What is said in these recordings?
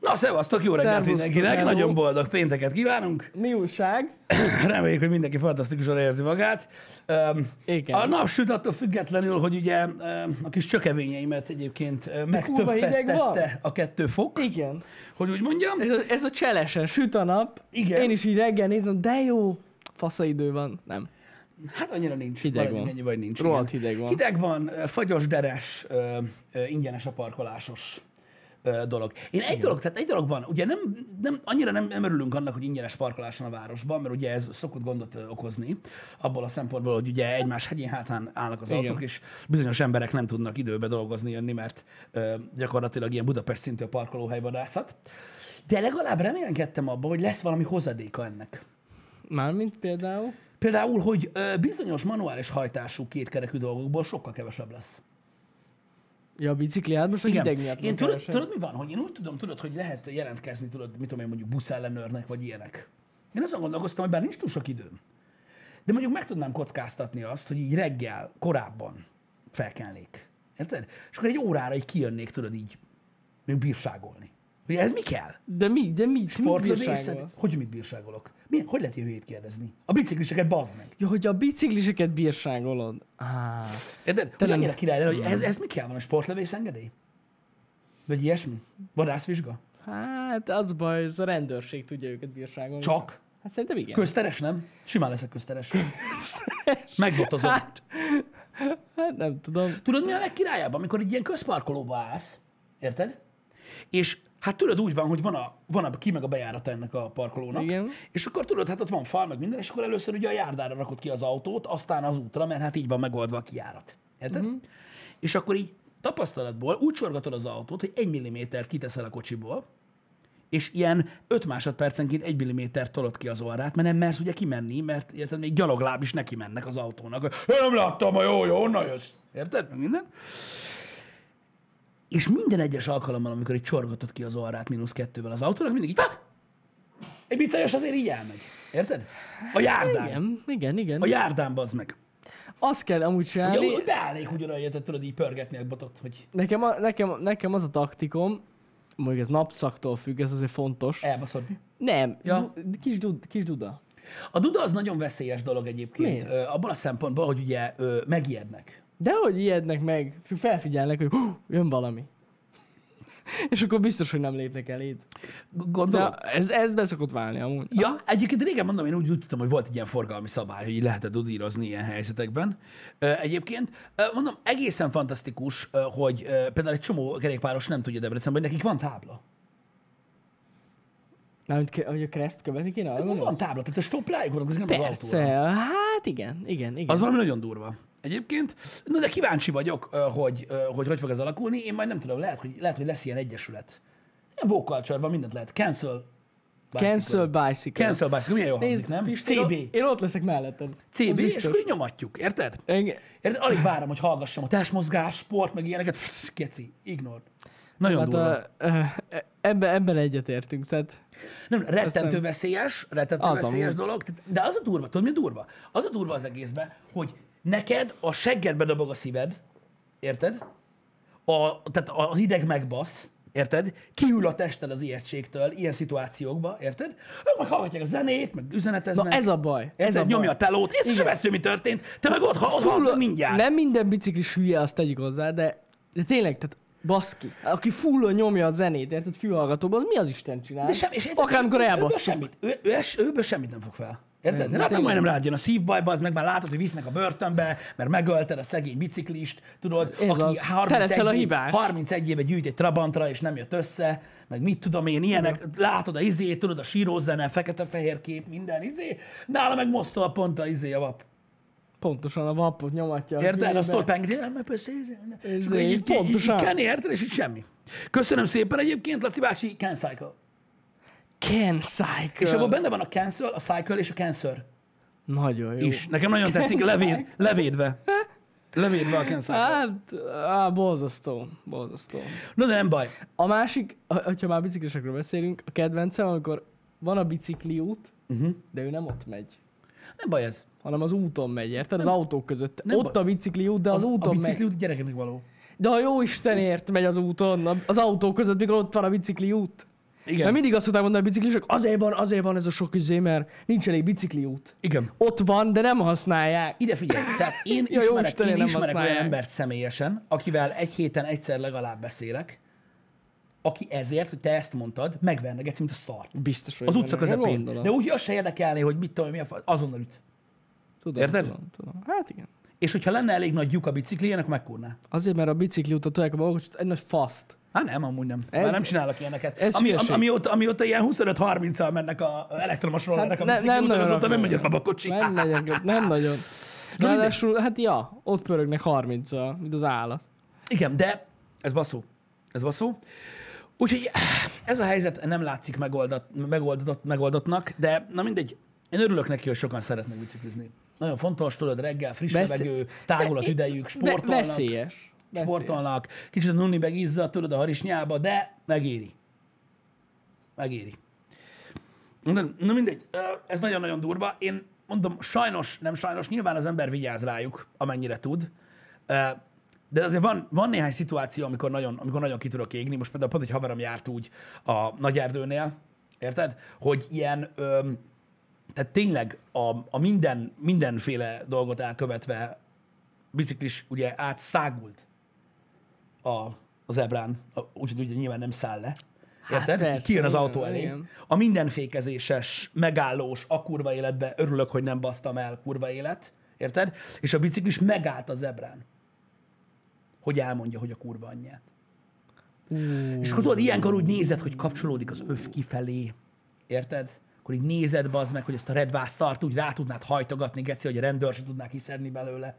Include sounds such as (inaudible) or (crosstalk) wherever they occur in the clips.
Na, szevasztok, jó reggelt Szervusztok, mindenkinek, hello. nagyon boldog pénteket kívánunk. Mi újság? (clears throat) Reméljük, hogy mindenki fantasztikusan érzi magát. Igen. A nap süt attól függetlenül, hogy ugye a kis csökevényeimet egyébként megtöbbfesztette a kettő fok, Igen. hogy úgy mondjam. Ez a, ez a cselesen, süt a nap. Igen. Én is így reggel nézem, de jó, fasza idő van. Nem. Hát annyira nincs. Hideg van. Ennyi vagy nincs. Rohadt hideg van. Hideg van, fagyos, deres, ingyenes a parkolásos dolog. Én egy dolog, tehát egy dolog van, ugye nem, nem, annyira nem, nem örülünk annak, hogy ingyenes parkolás van a városban, mert ugye ez szokott gondot okozni, abból a szempontból, hogy ugye egymás hegyén hátán állnak az Igen. autók, és bizonyos emberek nem tudnak időbe dolgozni, jönni, mert ö, gyakorlatilag ilyen Budapest szintű a parkolóhely vadászat. De legalább reménykedtem abban, hogy lesz valami hozadéka ennek. Mármint például. Például, hogy ö, bizonyos manuális hajtású kétkerekű dolgokból sokkal kevesebb lesz. Ja, a bicikli, hát most a hideg miatt Én tudod, tudod, mi van? Hogy én úgy tudom, tudod, hogy lehet jelentkezni, tudod, mit tudom én, mondjuk buszellenőrnek, vagy ilyenek. Én azon gondolkoztam, hogy bár nincs túl sok időm, de mondjuk meg tudnám kockáztatni azt, hogy így reggel, korábban felkelnék. Érted? És akkor egy órára így kijönnék, tudod, így még bírságolni. Hogy ez mi kell? De mi, de mi, mit Sportlövészet? bírságolsz? Hogy mit bírságolok? Mi? Hogy lehet hülyét kérdezni? A bicikliseket bazd meg. Ja, hogy a bicikliseket bírságolod. Á, Érted? Hogy annyira király, hogy ez, ez mi kell? Van a sportlövész engedély? Vagy ilyesmi? Vadászvizsga? hát az baj, ez a rendőrség tudja őket bírságolni. Csak? Hát szerintem igen. Közteres, nem? Simán leszek közteres. Megbotozom. Hát, hát nem tudom. Tudod, mi a legkirályabb? Amikor egy ilyen közparkolóba állsz, érted? És hát tudod, úgy van, hogy van a, van a ki meg a bejárata ennek a parkolónak. Igen. És akkor tudod, hát ott van fal, meg minden, és akkor először ugye a járdára rakod ki az autót, aztán az útra, mert hát így van megoldva a kijárat. Érted? Uh-huh. És akkor így tapasztalatból úgy sorgatod az autót, hogy egy millimétert kiteszel a kocsiból, és ilyen 5 másodpercenként egy milliméter tolod ki az orrát, mert nem mersz ugye kimenni, mert érted, még gyalogláb is neki mennek az autónak. Én nem láttam, hogy jó, jó, onnan jössz. Érted? Minden. És minden egyes alkalommal, amikor egy csorgatod ki az orrát mínusz kettővel az autónak, mindig így, "Vá!" egy bicajos azért így elmegy. Érted? A járdán. Igen, igen, igen. A járdán bazd meg. Azt kell amúgy Ugye, csinálni. úgy beállnék ugyanolyan, érted, tudod így pörgetni a botot, hogy Nekem, a, nekem, nekem az a taktikom, mondjuk ez napszaktól függ, ez azért fontos. elbaszod. Nem, Ja. ja. kis, dud, kis duda. A duda az nagyon veszélyes dolog egyébként, Miért? abban a szempontból, hogy ugye ö, megijednek. De hogy ijednek meg, felfigyelnek, hogy hú, jön valami. És akkor biztos, hogy nem lépnek eléd. G- De ez, ez beszokott válni amúgy. Ja, egyébként régen mondom, én úgy, úgy tudtam, hogy volt egy ilyen forgalmi szabály, hogy lehetett dudírozni ilyen helyzetekben. Egyébként, mondom, egészen fantasztikus, hogy például egy csomó kerékpáros nem tudja Debrecenben, hogy nekik van tábla. Ke- hogy a kereszt követni kéne? arra Van tábla, tehát a stopplájuk vonatkozik, nem az Persze, autóra. hát igen, igen, igen. Az valami nagyon durva. Egyébként, na de kíváncsi vagyok, hogy, hogy hogy fog ez alakulni. Én majd nem tudom, lehet, hogy, lehet, hogy lesz ilyen egyesület. Ilyen vocal mindent lehet. Cancel. bicycle. Cancel bicycle. Cancel bicycle. Milyen jó hangzik, nem? Pisti, CB. Én, ott leszek melletted. CB, és akkor nyomatjuk, érted? Engem, Érted? Alig várom, hogy hallgassam a testmozgás, sport, meg ilyeneket. Pff, Keci, ignore. Nagyon hát durva. a, ebben, ebben egyetértünk, tehát Nem, rettentő nem- veszélyes, rettentő veszélyes dolog, de az a durva, tudod mi a durva? Az a durva az egészben, hogy neked a seggedbe dobog a szíved, érted? A, tehát az ideg megbasz, érted? Kiül a tested az ijegységtől ilyen szituációkba, érted? Ők meg hallgatják a zenét, meg üzeneteznek. Na ez a baj. Érted? Ez a baj. Nyomja a telót, sem Igen. vesző, mi történt. Te meg ott, ha, ott mindjárt. Nem minden biciklis hülye, azt tegyük hozzá, de, de tényleg, tehát baszki, aki fullon nyomja a zenét, érted, fülhallgatóban, az mi az Isten csinál? De sem, és Akármikor elbasszuk. semmit. Ő, ő, ő, őből semmit nem fog fel. Érted? Nem, Nem, hát majdnem rád jön a szívbajba, az meg már látod, hogy visznek a börtönbe, mert megölted a szegény biciklist, tudod, Ez aki az. 31, Te leszel a hibás. 31 éve gyűjt egy Trabantra, és nem jött össze, meg mit tudom én, ilyenek, látod a izét, tudod, a sírózene, fekete-fehér kép, minden izé, nála meg mosztol pont a izé a vap. Pontosan a vapot nyomatja. a Érted? pengedi, nem, mert persze, izé, és Izé, akkor így, így, így, így pontosan. kenni, érted, és így semmi. Köszönöm szépen egyébként, Laci bácsi, Can Cycle. Can Cycle. És abban benne van a cancel, a cycle és a cancer Nagyon jó. is. Nekem nagyon tetszik, levéd, levédve. Levédve a can cycle. Hát, á, borzasztó, borzasztó. No, de nem baj. A másik, ha- hogyha már biciklisekről beszélünk, a kedvencem, amikor van a bicikli út, uh-huh. de ő nem ott megy, Nem baj ez. hanem az úton megy, érted? Az autók között. nem ott baj. a bicikli út, de az, a úton megy. bicikli út gyerekeknek való. De a jó Istenért megy az úton, az autók között, mikor ott van a bicikli út. Igen. Mert mindig azt szokták mondani a biciklisek, azért van, azért van ez a sok izé, mert nincs elég bicikliút. Igen. Ott van, de nem használják. Ide figyelj, tehát én (laughs) Ja, ismerek, Istenem, én nem ismerek olyan embert személyesen, akivel egy héten egyszer legalább beszélek, aki ezért, hogy te ezt mondtad, megverne geci, mint a szart. Biztos vagyok Az utca közepén. De úgy azt se érdekelné, hogy mit tudom, mi a fa... azonnal üt. Tudom, Érted? Tudom, tudom. Hát igen. És hogyha lenne elég nagy lyuk a biciklién, akkor megkúrná. Azért, mert a bicikli utat tolják a balkot, egy nagy faszt. Hát nem, amúgy nem. Ez, Már nem csinálok ilyeneket. ez ami, ami, amióta, amióta ilyen 25-30-al mennek a elektromos rollerek Hát a ne- bicikli úton, azóta nem megy a babakocsi. Nem nagyon, nem nagyon. Ráadásul, hát ja, ott pörögnek 30 mint az állat. Igen, de ez baszó. Ez baszó. Úgyhogy ez a helyzet nem látszik megoldat, megoldott, megoldottnak, de na mindegy. Én örülök neki, hogy sokan szeretnek biciklizni. Nagyon fontos, tudod, reggel, friss Vesz- levegő, tüdejük, Ve- sportolnak, veszélyes. Veszélyes. sportolnak, kicsit a nunni meg izzad, tudod, a harisnyába, de megéri. Megéri. Na mindegy, ez nagyon-nagyon durva. Én mondom, sajnos, nem sajnos, nyilván az ember vigyáz rájuk, amennyire tud. De azért van, van néhány szituáció, amikor nagyon, amikor nagyon ki tudok égni. Most például pont egy haverom járt úgy a nagy erdőnél, érted? Hogy ilyen, öm, tehát tényleg a, a minden, mindenféle dolgot elkövetve biciklis ugye átszágult a, az ebrán, úgyhogy ugye nyilván nem száll le. Érted? persze, Kijön az autó elé. igen. A mindenfékezéses, megállós, a kurva életbe örülök, hogy nem basztam el kurva élet. Érted? És a biciklis megállt az ebrán. Hogy elmondja, hogy a kurva anyját. És akkor tudod, ilyenkor úgy nézed, hogy kapcsolódik az öv kifelé. Érted? Akkor így nézed, bazd meg, hogy ezt a redvás szart úgy rá tudnád hajtogatni, geci, hogy a rendőr se tudná kiszedni belőle.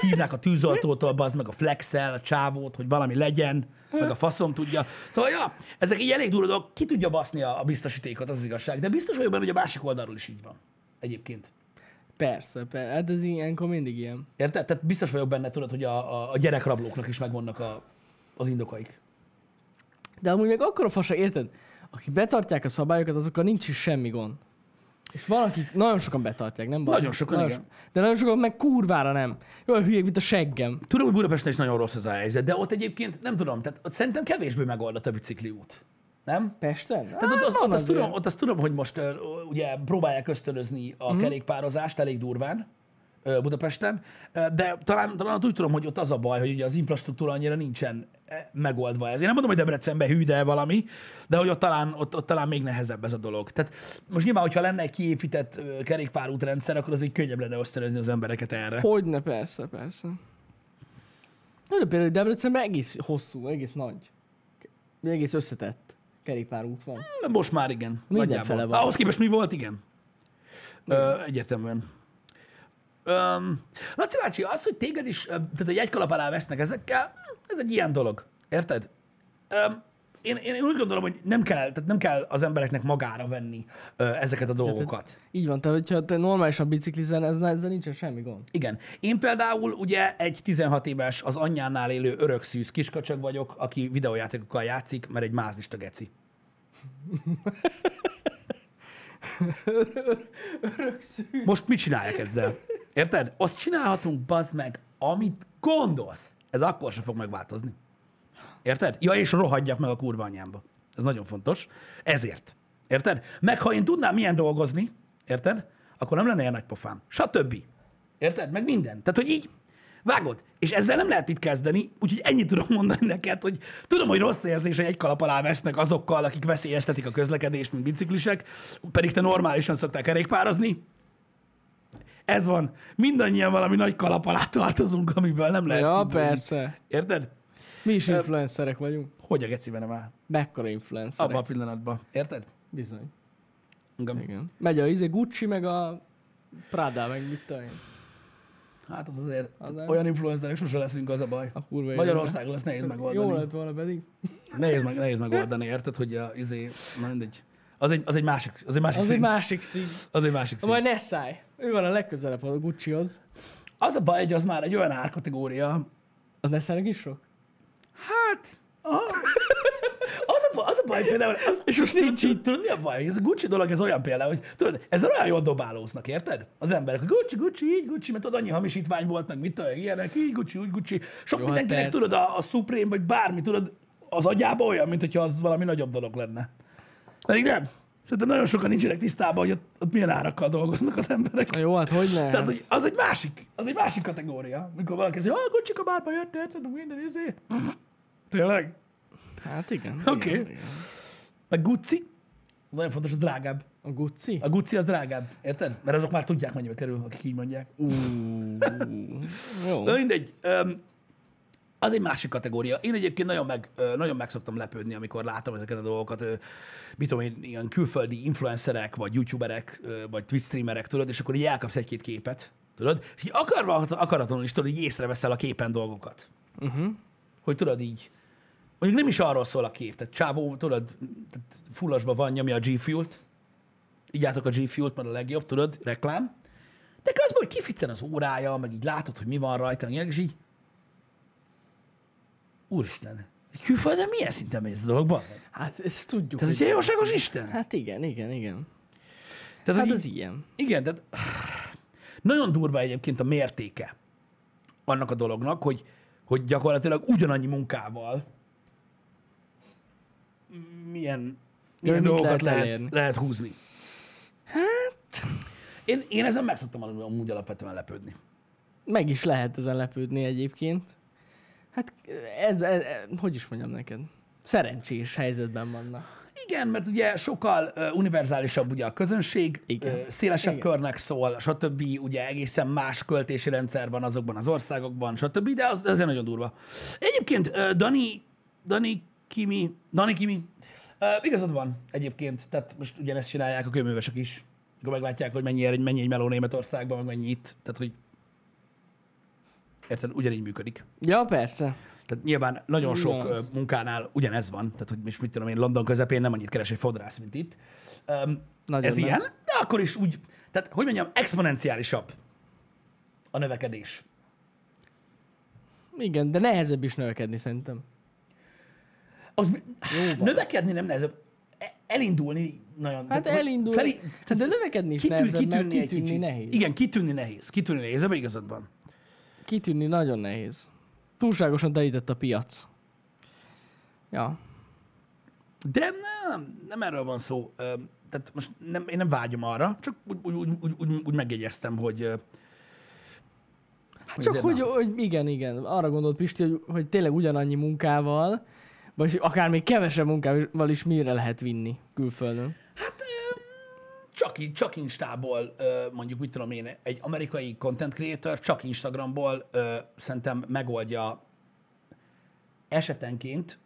Hívnák a tűzoltótól, bazd meg a flexel, a csávót, hogy valami legyen, meg a faszom tudja. Szóval, ja, ezek így elég durva dolgok, ki tudja baszni a, a biztosítékot, az, az igazság. De biztos vagyok benne, hogy a másik oldalról is így van. Egyébként. Persze, persze. Hát ez ilyenkor mindig ilyen. Érted? Tehát biztos vagyok benne, tudod, hogy a, a, a gyerekrablóknak is megvannak a, az indokaik. De amúgy meg akkor a fasa, érted? Akik betartják a szabályokat, azokkal nincs is semmi gond. És van, akik nagyon sokan betartják, nem baj? Nagyon sokan, igen. De nagyon sokan meg kurvára nem. Jó, hülyék, mint a seggem. Tudom, hogy Budapesten is nagyon rossz ez a helyzet, de ott egyébként nem tudom, tehát ott szerintem kevésbé megoldott a bicikli út. Nem? Pesten? Tehát ott, ott, van ott, azt azért. tudom, ott azt tudom, hogy most ö, ugye próbálják ösztönözni a Mhm. kerékpározást elég durván Budapesten, de talán, talán ott úgy tudom, hogy ott az a baj, hogy ugye az infrastruktúra annyira nincsen eh, megoldva ez. Én nem mondom, hogy Debrecenben hű, de valami, de hogy ott talán, ott, ott talán még nehezebb ez a dolog. Tehát most nyilván, hogyha lenne egy kiépített kerékpárútrendszer, akkor az így könnyebb lenne ösztönözni az embereket erre. Hogyne, persze, persze. De például Debrecenben egész hosszú, egész nagy. Egész összetett kerékpárút van. Most már igen. Mindenfele van. Ahhoz képest mi volt, igen. Ö, egyértelműen. Öm, Laci bácsi, az, hogy téged is, tehát a jegykalap alá vesznek ezekkel, hm, ez egy ilyen dolog. Érted? Öm, én, én úgy gondolom, hogy nem kell, tehát nem kell az embereknek magára venni ö, ezeket a dolgokat. Így van, tehát hogyha te normálisan biciklizel, ez, ezzel nincsen semmi gond. Igen. Én például ugye egy 16 éves, az anyjánál élő örökszűz kiskacsag vagyok, aki videójátékokkal játszik, mert egy mázista geci. (laughs) Most mit csinálják ezzel? Érted? Azt csinálhatunk, bazd meg, amit gondolsz. Ez akkor sem fog megváltozni. Érted? Ja, és rohadjak meg a kurva anyámba. Ez nagyon fontos. Ezért. Érted? Meg ha én tudnám milyen dolgozni, érted? Akkor nem lenne ilyen nagy pofám. Stb. Érted? Meg minden. Tehát, hogy így, vágod. És ezzel nem lehet mit kezdeni, úgyhogy ennyit tudom mondani neked, hogy tudom, hogy rossz érzés, hogy egy kalap alá vesznek azokkal, akik veszélyeztetik a közlekedést, mint biciklisek, pedig te normálisan szoktál kerékpározni. Ez van. Mindannyian valami nagy kalap alá tartozunk, amiből nem lehet Ja, kibújni. persze. Érted? Mi is influencerek vagyunk. Hogy a gecibe nem áll? Mekkora influencerek. Abban a pillanatban. Érted? Bizony. Igen. Igen. Megy a izé Gucci, meg a Prada, meg mit tudom én. Hát az azért, Az nem. olyan influencerek sose leszünk, az a baj. A kurva. Magyarországon lesz nehéz megoldani. Jó lett volna pedig. (laughs) Nehéz, meg, nehéz megoldani, érted, hogy a, izé, na mindegy. Az egy, az egy másik, az egy másik Az egy szint. másik szín. Az egy másik szint. Majd ne szállj. Ő van a legközelebb a Guccihoz. Az a baj, hogy az már egy olyan árkategória, Az ne szállnak is sok? hát... Aha. Az a, baj, az a baj például, az, és most nincs így. Tudod, mi a baj? Ez a Gucci dolog, ez olyan például, hogy tudod, ezzel olyan jól dobálóznak, érted? Az emberek, hogy Gucci, Gucci, így Gucci, mert tudod, annyi hamisítvány volt, meg mit tudom, ilyenek, így Gucci, úgy Gucci. Sok Jó, hát mindenkinek, persze. tudod, a, a Supreme, vagy bármi, tudod, az agyában olyan, mint hogyha az valami nagyobb dolog lenne. Pedig nem. Szerintem nagyon sokan nincsenek tisztában, hogy ott, ott milyen árakkal dolgoznak az emberek. Jó, hát hogy lehet? Tehát, hogy az egy másik, az egy másik kategória. Mikor valaki azt mondja, ah, Gucci kabátba jött, érted, minden izé. Tényleg? Hát igen. Oké. igen. Meg Gucci, nagyon fontos, az drágább. A Gucci? A Gucci az drágább, érted? Mert azok már tudják, mennyibe kerül, akik így mondják. Ú, jó. De mindegy. Öm, az egy másik kategória. Én egyébként nagyon meg, nagyon meg szoktam lepődni, amikor látom ezeket a dolgokat. Mit tudom én, ilyen külföldi influencerek, vagy youtuberek, vagy Twitch streamerek, tudod, és akkor így elkapsz egy-két képet, tudod, és így akarva, akaratlanul is tudod, hogy észreveszel a képen dolgokat. Uh-huh. Hogy tudod így, mondjuk nem is arról szól a kép, tehát csávó, tudod, tehát fullasban van, nyomja a G Fuel-t, így átok a G Fuel-t, mert a legjobb, tudod, reklám, de közben, hogy kificen az órája, meg így látod, hogy mi van rajta, és így, úristen, külföldön milyen szinten ez a dolog, bazdmeg? Hát ezt tudjuk. Tehát, hogy jóságos Isten? Hát igen, igen, igen. Tehát, Hát az így, ilyen. igen, tehát nagyon durva egyébként a mértéke annak a dolognak, hogy, hogy gyakorlatilag ugyanannyi munkával milyen, milyen mit dolgokat lehet lehet, lehet, húzni. Hát... Én, én ezen meg szoktam amúgy alapvetően lepődni. Meg is lehet ezen lepődni egyébként. Hát ez, ez, ez hogy is mondjam neked? Szerencsés helyzetben vannak. Igen, mert ugye sokkal uh, univerzálisabb ugye a közönség, Igen. Uh, szélesebb Igen. körnek szól, stb. Ugye egészen más költési rendszer van azokban az országokban, stb. De az azért nagyon durva. Egyébként uh, Dani, Dani Kimi, Dani Kimi, uh, igazad van egyébként, tehát most ugyanezt csinálják a kőművesek is. Amikor meglátják, hogy mennyi, mennyi egy meló Németországban, meg mennyi itt. Tehát, hogy érted, ugyanígy működik. Ja, persze. Tehát nyilván nagyon sok ö, munkánál ugyanez van, tehát hogy most mit tudom én, London közepén nem annyit keres egy fodrász, mint itt. Um, Nagyon ez nem. ilyen, de akkor is úgy, tehát hogy mondjam, exponenciálisabb a növekedés. Igen, de nehezebb is növekedni szerintem. Az mi- növekedni nem nehezebb, E- elindulni nagyon. Hát tehát, hogy elindul. Feli, Hát de növekedni is kitűn, nehezebb, kitűnni egy kitűnni kicsit. nehéz. Igen, kitűnni nehéz. Kitűnni nehéz, ebben igazad van. Kitűnni nagyon nehéz. Túlságosan telített a piac. Ja. De nem, nem erről van szó. Tehát most nem, én nem vágyom arra, csak úgy, úgy, úgy, úgy, úgy, megjegyeztem, hogy Hát csak hogy, hogy, igen, igen. Arra gondolt Pisti, hogy, hogy tényleg ugyanannyi munkával, vagy akár még kevesebb munkával is mire lehet vinni külföldön. Hát csak, csak Instából, mondjuk mit tudom én, egy amerikai content creator csak Instagramból szerintem megoldja esetenként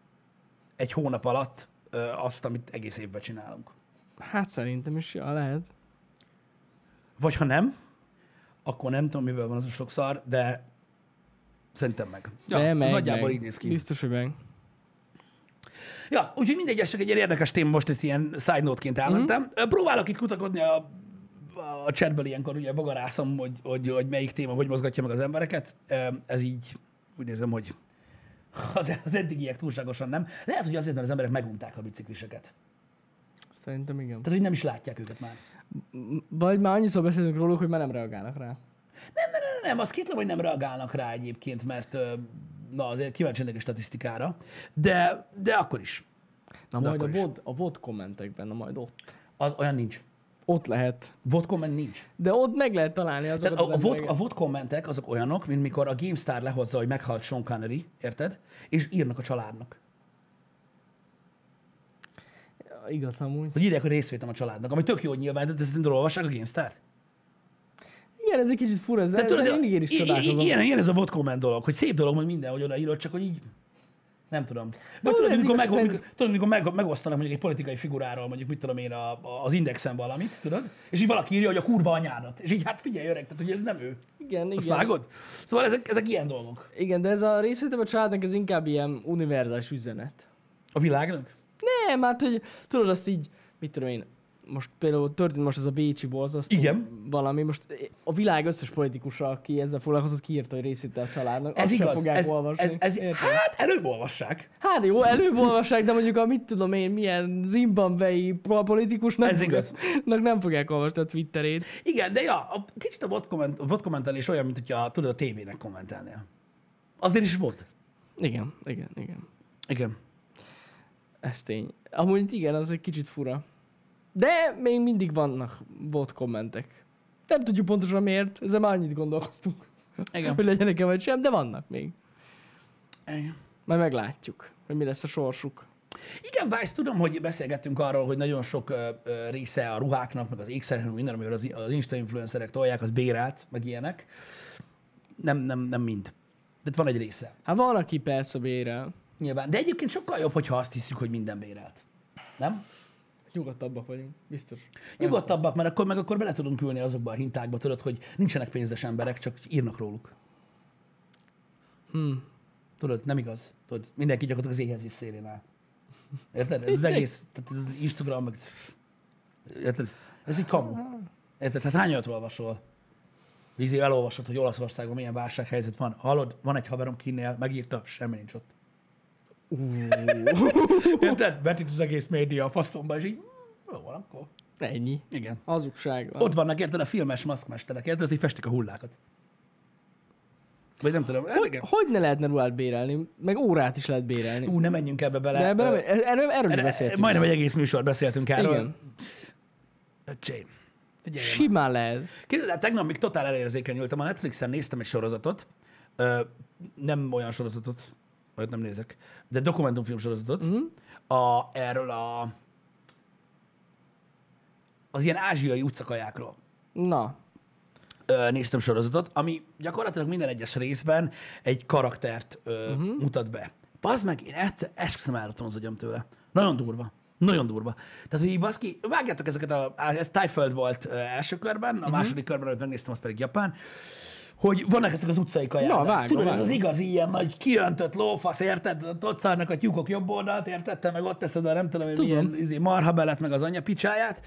egy hónap alatt azt, amit egész évben csinálunk. Hát szerintem is, ja, lehet. Vagy ha nem, akkor nem tudom, miből van az a sok szar, de szerintem meg. Ja, De meg, nagyjából meg. így néz ki. Biztos, hogy meg. Ja, úgyhogy mindegy, ez csak egy érdekes téma, most ezt ilyen side note-ként elmentem. Mm. Próbálok itt kutakodni a, a chatből ilyenkor, ugye bagarászom, hogy, hogy, hogy melyik téma hogy mozgatja meg az embereket. Ez így úgy nézem, hogy (laughs) az, az eddigiek túlságosan nem. Lehet, hogy azért, mert az emberek megunták a bicikliseket. Szerintem igen. Tehát, hogy nem is látják őket már. Vagy már annyiszor beszélünk róluk, hogy már nem reagálnak rá. Nem, nem, nem, nem, azt kétlem, hogy nem reagálnak rá egyébként, mert na azért kíváncsi lennék a statisztikára, de, de akkor is. Na De majd a. VOD, a VOD kommentekben, na majd ott. Az, olyan nincs. Ott lehet. Vod comment nincs. De ott meg lehet találni azokat Tehát a, a, az vod, embereket. a vod kommentek azok olyanok, mint mikor a GameStar lehozza, hogy meghalt Sean Connery, érted? És írnak a családnak. Igaz amúgy. Hogy írják, hogy részvétem a családnak, ami tök jó nyilván, de ezt nem olvassák a GameStar-t. Igen, ez egy kicsit fura, ez, tudod, mindig én is csodálkozom. Ilyen, ilyen ez a vod comment dolog, hogy szép dolog, hogy minden, hogy odaírod, csak hogy így nem tudom. Vagy tudod, mikor, meg, szerint- mikor, tudod, mikor meg, megosztanak mondjuk egy politikai figuráról, mondjuk mit tudom én, a, a, az indexen valamit, tudod? És így valaki írja, hogy a kurva anyádat. És így hát figyelj öreg, tehát hogy ez nem ő. Igen, Azt igen. vágod? Szóval ezek, ezek ilyen dolgok. Igen, de ez a részvétel a családnak ez inkább ilyen univerzális üzenet. A világnak? Nem, hát hogy tudod azt így, mit tudom én, most például történt most ez a Bécsi borzasztó Igen. valami, most a világ összes politikusa, aki ezzel foglalkozott, kiírta, hogy részvétel a családnak. Ez Azt igaz. fogják Ez, olvasni. ez, ez, hát előbb olvassák. Hát jó, előbb olvassák, de mondjuk a mit tudom én, milyen zimbabwei politikus nem, Ez igaz. fogják- (laughs) nem fogják olvasni a Twitterét. Igen, de ja, a, kicsit a bot, komment, bot kommentelés olyan, mint hogyha tudod a tévének kommentelnél. Azért is volt. Igen, igen, igen. Igen. Ez tény. Amúgy igen, az egy kicsit fura. De még mindig vannak bot kommentek. Nem tudjuk pontosan miért, ezzel már annyit gondolkoztunk, Igen. hogy legyenek-e vagy sem, de vannak még. Igen. Majd meglátjuk, hogy mi lesz a sorsuk. Igen, Vice, tudom, hogy beszélgettünk arról, hogy nagyon sok ö, ö, része a ruháknak, meg az ékszereknek, minden, amivel az, az Insta influencerek tolják, az bérelt, meg ilyenek. Nem, nem, nem mind. De van egy része. Hát van, aki persze bérel. Nyilván. De egyébként sokkal jobb, hogyha azt hiszük, hogy minden bérelt. Nem? Nyugodtabbak vagyunk, biztos. Nyugodtabbak, mert akkor meg akkor bele tudunk ülni azokba a hintákba, tudod, hogy nincsenek pénzes emberek, csak írnak róluk. Hmm. Tudod, nem igaz. Tudod, mindenki gyakorlatilag az éhezés szélén áll. Érted? Ez az egész, tehát ez az Instagram, meg... Érted? Ez egy kamu. Érted? Tehát hány olvasol? Vízi elolvasod, hogy Olaszországban milyen válsághelyzet van. Hallod, van egy haverom kinél, megírta, semmi nincs ott. Érted? Betit az egész média a faszomba, és így, jó van akkor. Ennyi. Igen. Hazugság van. Ott vannak, érted, a filmes maszkmesterek, érted? Az így festik a hullákat. Vagy nem tudom. Hát Hogy, igen. hogy ne lehetne ruhát bérelni? Meg órát is lehet bérelni. Ú, ne menjünk ebbe bele. De nem, erről, erről is erre- beszéltünk. Majdnem egy egész műsor beszéltünk erről. Igen. Öcsém. Figyelj. Simán lehet. Képzeld el, tegnap még totál elérzékenyültem. A Netflixen néztem egy sorozatot. Ö, nem olyan sorozatot, olyat nem nézek, de dokumentumfilm sorozatot. Mhm. A, erről a az ilyen ázsiai utcakajákról Na, ö, néztem sorozatot, ami gyakorlatilag minden egyes részben egy karaktert ö, uh-huh. mutat be. Pazd meg, én egyszer esküszöm elrottam az agyam tőle. Nagyon durva. Nagyon durva. Tehát, hogy baszki, vágjátok ezeket a, ez Tájföld volt első körben, a uh-huh. második körben, amit megnéztem, az pedig Japán, hogy vannak ezek az utcai kaják. Na, vágom, Tudod, ez az igazi ilyen nagy kiöntött lófasz, érted? Ott szárnak a tyúkok jobb oldalt, érted? Te meg ott teszed a nem tudom, hogy milyen izé, marhabelet, meg az anya picsáját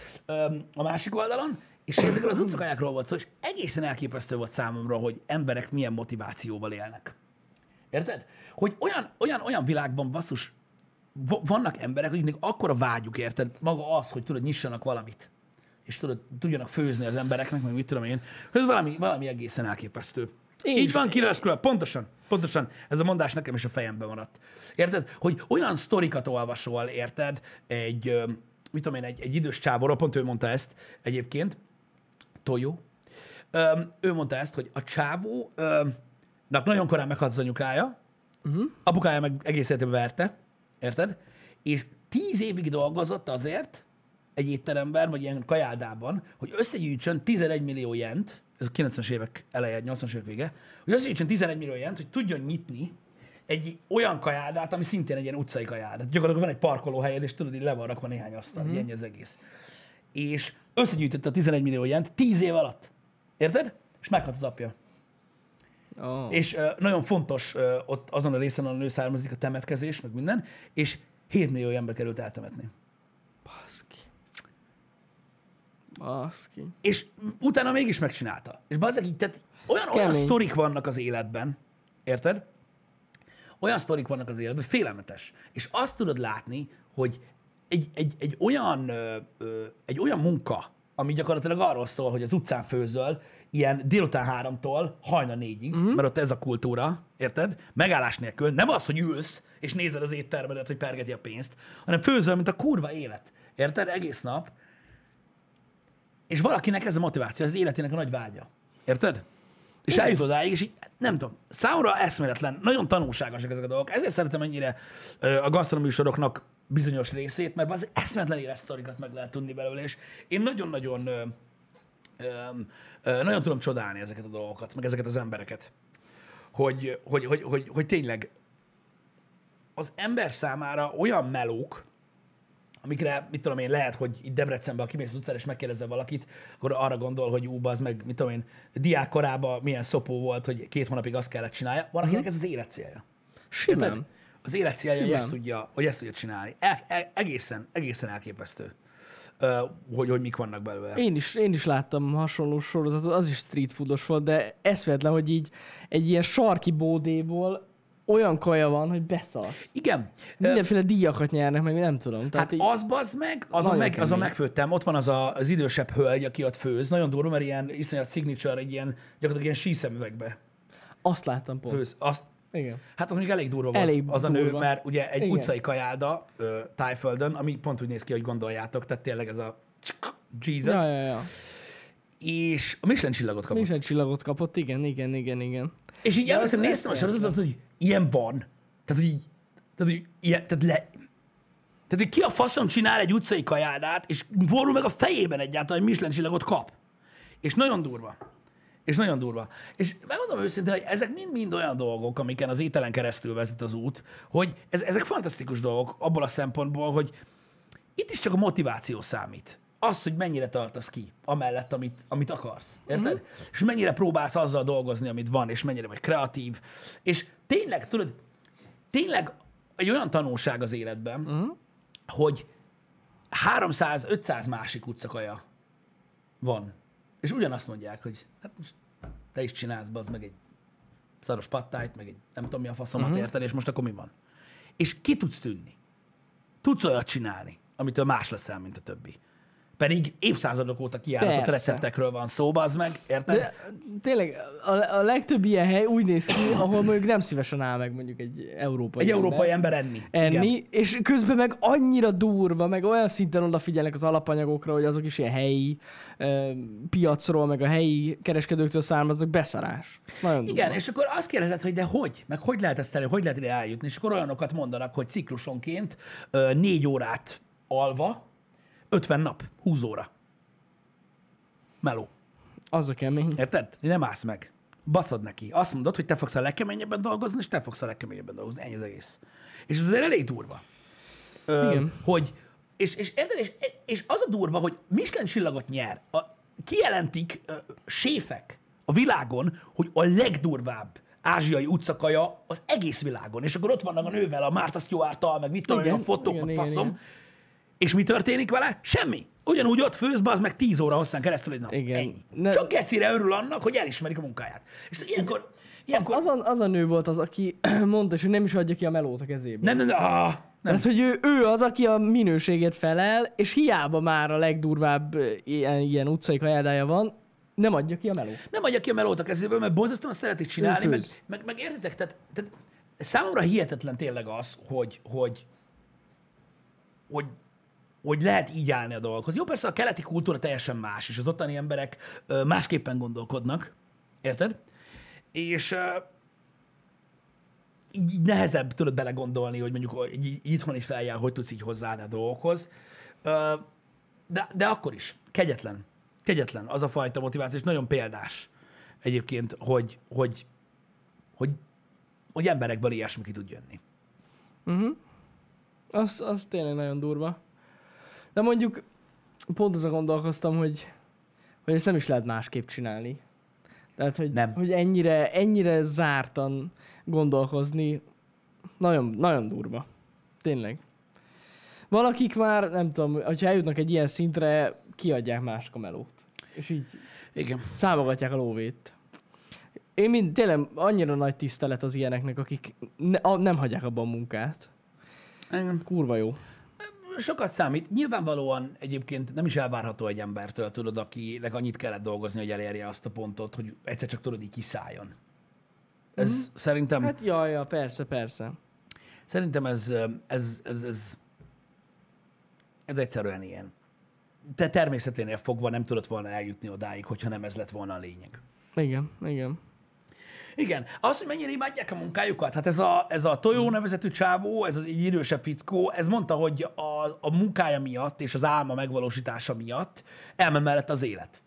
a másik oldalon, és ezekről az utcakajákról volt szó, és egészen elképesztő volt számomra, hogy emberek milyen motivációval élnek. Érted? Hogy olyan, olyan, olyan világban basszus, va- vannak emberek, akiknek akkora vágyuk, érted? Maga az, hogy tudod, nyissanak valamit. És tudod, tudjanak főzni az embereknek, meg mit tudom én. hogy Ez valami, valami egészen elképesztő. Én Így van, Killer Scroll, pontosan, pontosan. Ez a mondás nekem is a fejemben maradt. Érted? Hogy olyan sztorikat olvasol, érted? Egy, mit tudom én, egy, egy idős csávóról, pont ő mondta ezt egyébként, Toyo. Öm, ő mondta ezt, hogy a csávónak nagyon korán meghalt az anyukája, uh-huh. apukája meg egész életében verte, érted? És tíz évig dolgozott azért egy étteremben, vagy ilyen kajáldában, hogy összegyűjtsön 11 millió jent, ez a 90-es évek eleje, 80-as évek vége, hogy összegyűjtsön 11 millió jent, hogy tudjon nyitni egy olyan kajádát, ami szintén egy ilyen utcai kajádát. Gyakorlatilag van egy parkolóhelyed, és tudod, hogy le van rakva néhány asztal, uh-huh. ennyi az egész. És összegyűjtette a 11 millió jent 10 év alatt. Érted? És meghalt az apja. oh. És ö, nagyon fontos ö, ott azon a részen, ahol a nő származik, a temetkezés, meg minden, és 7 millió ilyenbe került eltemetni. baszki. Baszki. És utána mégis megcsinálta. És bazzeg így, tehát olyan, olyan sztorik vannak az életben, érted? Olyan sztorik vannak az életben, félelmetes. És azt tudod látni, hogy egy, egy, egy, olyan, ö, ö, egy olyan munka, ami gyakorlatilag arról szól, hogy az utcán főzöl, ilyen délután háromtól hajna négyig, uh-huh. mert ott ez a kultúra, érted? Megállás nélkül. Nem az, hogy ülsz, és nézed az éttermedet, hogy pergeti a pénzt, hanem főzöl, mint a kurva élet. Érted? Egész nap. És valakinek ez a motiváció, ez az életének a nagy vágya. Érted? És eljut odáig, és így, nem tudom, számomra eszméletlen, nagyon tanulságosak ezek a dolgok. Ezért szeretem ennyire a gasztronoműsoroknak bizonyos részét, mert az eszméletlen életsztorikat meg lehet tudni belőle, és én nagyon-nagyon ö, ö, ö, nagyon tudom csodálni ezeket a dolgokat, meg ezeket az embereket. Hogy, hogy, hogy, hogy, hogy tényleg az ember számára olyan melók, amikre, mit tudom én, lehet, hogy itt Debrecenben, ha kimész az utcára és megkérdezel valakit, akkor arra gondol, hogy ú, az meg, mit tudom én, diák korában milyen szopó volt, hogy két hónapig azt kellett csinálja. Van, akinek ez az élet célja. Érted? Simán. Az élet célja, hogy ezt tudja, hogy ezt tudja csinálni. E, e, egészen, egészen elképesztő, ö, hogy, hogy mik vannak belőle. Én is, én is láttam hasonló sorozatot, az is street foodos volt, de eszméletlen, hogy így egy ilyen sarki bódéból olyan kaja van, hogy beszarsz. Igen. Mindenféle díjakat nyernek, meg nem tudom. Tehát Hát így, az bazd meg, azon, meg, azon megfőttem, ott van az a, az idősebb hölgy, aki ott főz, nagyon durva, mert ilyen iszonyat signature, egy ilyen, gyakorlatilag ilyen síszemüvegbe azt láttam pont. főz. Azt, Igen. Hát az mondjuk elég durva volt Elég az a nő, durva. mert ugye egy Igen. utcai kajáda ö, Tájföldön, ami pont úgy néz ki, hogy gondoljátok, tehát tényleg ez a Jesus, Ja, ja, ja. és a Michelin csillagot kapott. Egy csillagot kapott, igen, igen, igen, igen. És így az néztem a sorozatot, hogy ilyen van. Tehát, hogy tehát, hogy ilyen, tehát le, tehát, hogy ki a faszom csinál egy utcai kajádát, és forul meg a fejében egyáltalán, hogy Michelin csillagot kap. És nagyon durva. És nagyon durva. És megmondom őszintén, hogy ezek mind-mind olyan dolgok, amiken az ételen keresztül vezet az út, hogy ez, ezek fantasztikus dolgok abból a szempontból, hogy itt is csak a motiváció számít. Az, hogy mennyire tartasz ki amellett, amit, amit akarsz. Érted? Uh-huh. És mennyire próbálsz azzal dolgozni, amit van, és mennyire vagy kreatív. És tényleg, tudod, tényleg egy olyan tanulság az életben, uh-huh. hogy 300-500 másik utcakaja van. És ugyanazt mondják, hogy hát most te is csinálsz az meg egy szaros pattájt, meg egy nem tudom mi a faszomat uh-huh. érted, és most akkor mi van? És ki tudsz tűnni? Tudsz olyat csinálni, amitől más leszel, mint a többi. Pedig évszázadok óta kiállított Persze. receptekről van szó, az meg, érted? De tényleg a, a legtöbb ilyen hely úgy néz ki, ahol mondjuk nem szívesen áll meg mondjuk egy európai egy ember európai ember enni. enni, Igen. és közben meg annyira durva, meg olyan szinten odafigyelnek az alapanyagokra, hogy azok is ilyen helyi ö, piacról, meg a helyi kereskedőktől származnak, beszarás. Nagyon durva. Igen, és akkor azt kérdezed, hogy de hogy? Meg hogy lehet ezt elérni, hogy lehet ide eljutni? És akkor olyanokat mondanak, hogy ciklusonként ö, négy órát alva, 50 nap, 20 óra. Meló. Az a kemény. Érted? Nem állsz meg. Baszod neki. Azt mondod, hogy te fogsz a legkeményebben dolgozni, és te fogsz a legkeményebben dolgozni. Ennyi az egész. És ez azért elég durva. Ö, Igen. Hogy, és, és, és, és az a durva, hogy Michelin csillagot nyer. A, kijelentik ö, séfek a világon, hogy a legdurvább ázsiai utcakaja az egész világon. És akkor ott vannak a nővel, a Márta Stewart-tal, meg mit tudom, én, a Igen, fotók, igen, meg igen, faszom. igen. És mi történik vele? Semmi. Ugyanúgy ott főz, az meg 10 óra hosszán keresztül egy nap. Igen. Ennyi. Ne- Csak gecire örül annak, hogy elismerik a munkáját. És ilyenkor, ilyenkor Az a, az a nő volt az, aki (clears throat) mondta, hogy nem is adja ki a melót a kezébe. nem, nem, nem, ah, nem. Tehát, hogy ő, ő az, aki a minőséget felel, és hiába már a legdurvább ilyen, ilyen utcai kajádája van, nem adja ki a melót. nem adja ki a melót a kezéből, mert borzasztóan szereti csinálni, meg, meg, meg, értitek, tehát, tehát számomra hihetetlen tényleg az, hogy, hogy, hogy, hogy lehet így állni a dolgokhoz. Jó, persze a keleti kultúra teljesen más, és az ottani emberek másképpen gondolkodnak, érted? És így, így nehezebb tudod belegondolni, hogy mondjuk így, így itthon is feljel, hogy tudsz így hozzáállni a dolgokhoz. De, de akkor is, kegyetlen. Kegyetlen az a fajta motiváció, és nagyon példás egyébként, hogy, hogy, hogy, hogy emberekből ilyesmi ki tud jönni. Az, az tényleg nagyon durva. De mondjuk pont azon gondolkoztam, hogy, hogy ezt nem is lehet másképp csinálni. Tehát, hogy, Nem. hogy ennyire, ennyire zártan gondolkozni, nagyon, nagyon durva. Tényleg. Valakik már, nem tudom, hogyha eljutnak egy ilyen szintre, kiadják mások a melót. És így Igen. számogatják a lóvét. Én mind, tényleg annyira nagy tisztelet az ilyeneknek, akik ne, a, nem hagyják abban a munkát. Igen. Kurva jó. Sokat számít. Nyilvánvalóan egyébként nem is elvárható egy embertől, tudod, akinek annyit kellett dolgozni, hogy elérje azt a pontot, hogy egyszer csak tudod, így kiszálljon. Ez mm. szerintem. Hát jaj, ja, persze, persze. szerintem ez, ez, ez, ez, ez egyszerűen ilyen. Te természeténél fogva nem tudott volna eljutni odáig, hogyha nem ez lett volna a lényeg. Igen, igen. Igen. Az, hogy mennyire imádják a munkájukat, hát ez a, ez a Tojó nevezetű csávó, ez az így idősebb fickó, ez mondta, hogy a, a munkája miatt és az álma megvalósítása miatt elment mellett az élet.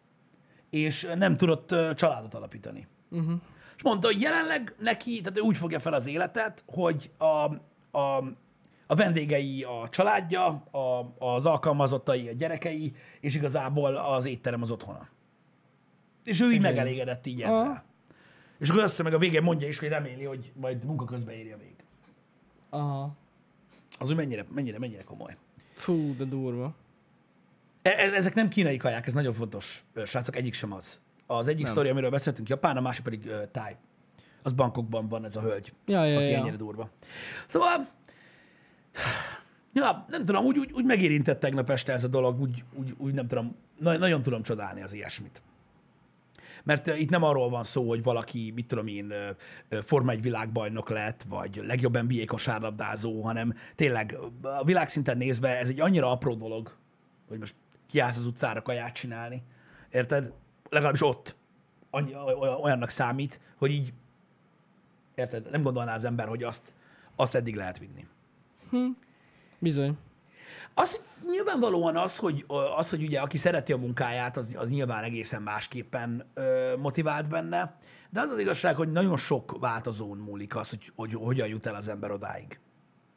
És nem tudott családot alapítani. Uh-huh. És mondta, hogy jelenleg neki, tehát ő úgy fogja fel az életet, hogy a, a, a vendégei a családja, a, az alkalmazottai a gyerekei, és igazából az étterem az otthona. És ő így Igen. megelégedett így ezzel. Aha. És akkor azt meg a végén mondja is, hogy reméli, hogy majd munka közben éri a vég. Aha. Az, hogy mennyire, mennyire, mennyire komoly. Fú, de durva. E- ez, ezek nem kínai kaják, ez nagyon fontos, srácok, egyik sem az. Az egyik sztori, amiről beszéltünk, Japán, a másik pedig uh, Táj. Az Bangkokban van ez a hölgy, Ja, ja, aki ja. ennyire durva. Szóval, ja, nem tudom, úgy, úgy, úgy megérintett tegnap este ez a dolog, úgy, úgy, úgy nem tudom, na, nagyon tudom csodálni az ilyesmit. Mert itt nem arról van szó, hogy valaki, mit tudom én, Forma 1 világbajnok lett, vagy legjobb NBA kosárlabdázó, hanem tényleg a világszinten nézve ez egy annyira apró dolog, hogy most kiállsz az utcára kaját csinálni. Érted? Legalábbis ott annyi, oly- olyannak számít, hogy így, érted? Nem gondolná az ember, hogy azt, azt eddig lehet vinni. Bizony. Az nyilvánvalóan az, hogy, az, hogy ugye aki szereti a munkáját, az, az nyilván egészen másképpen ö, motivált benne, de az az igazság, hogy nagyon sok változón múlik az, hogy, hogy hogyan jut el az ember odáig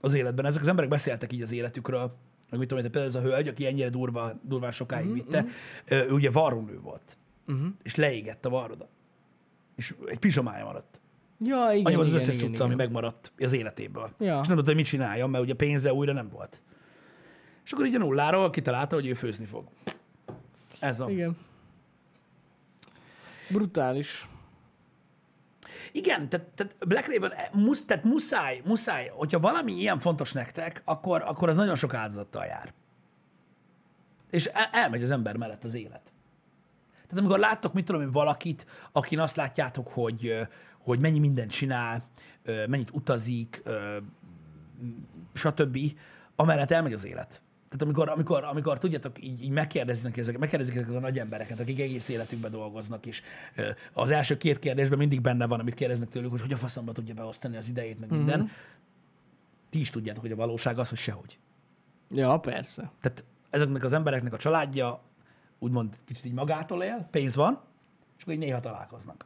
az életben. Ezek az emberek beszéltek így az életükről, hogy mit tudom, például ez a hölgy, aki ennyire durva, durván sokáig vitte, ö, ő ugye varrónő volt, Uh-huh. és leégett a varroda. És egy pizsamája maradt. Ja, igen, Annyi volt az igen, összes igen, cucca, ami megmaradt az életéből. Ja. És nem tudta, hogy mit csináljon, mert ugye pénze újra nem volt. És akkor így a nulláról kitalálta, hogy ő főzni fog. Ez van. Igen. Brutális. Igen tehát, tehát Black Raven, eh, musz, tehát muszáj, muszáj, hogyha valami ilyen fontos nektek, akkor, akkor az nagyon sok áldozattal jár. És el, elmegy az ember mellett az élet. Tehát amikor láttok, mit tudom én, valakit, akin azt látjátok, hogy, hogy mennyi mindent csinál, mennyit utazik, stb., amellett elmegy az élet. Tehát amikor, amikor, amikor tudjátok, így, így megkérdeznek ezek, megkérdezik ezeket a nagy embereket, akik egész életükben dolgoznak, és az első két kérdésben mindig benne van, amit kérdeznek tőlük, hogy hogy a faszomba tudja beosztani az idejét, meg minden. Mm-hmm. Ti is tudjátok, hogy a valóság az, hogy sehogy. Ja, persze. Tehát ezeknek az embereknek a családja úgymond kicsit így magától él, pénz van, és akkor így néha találkoznak.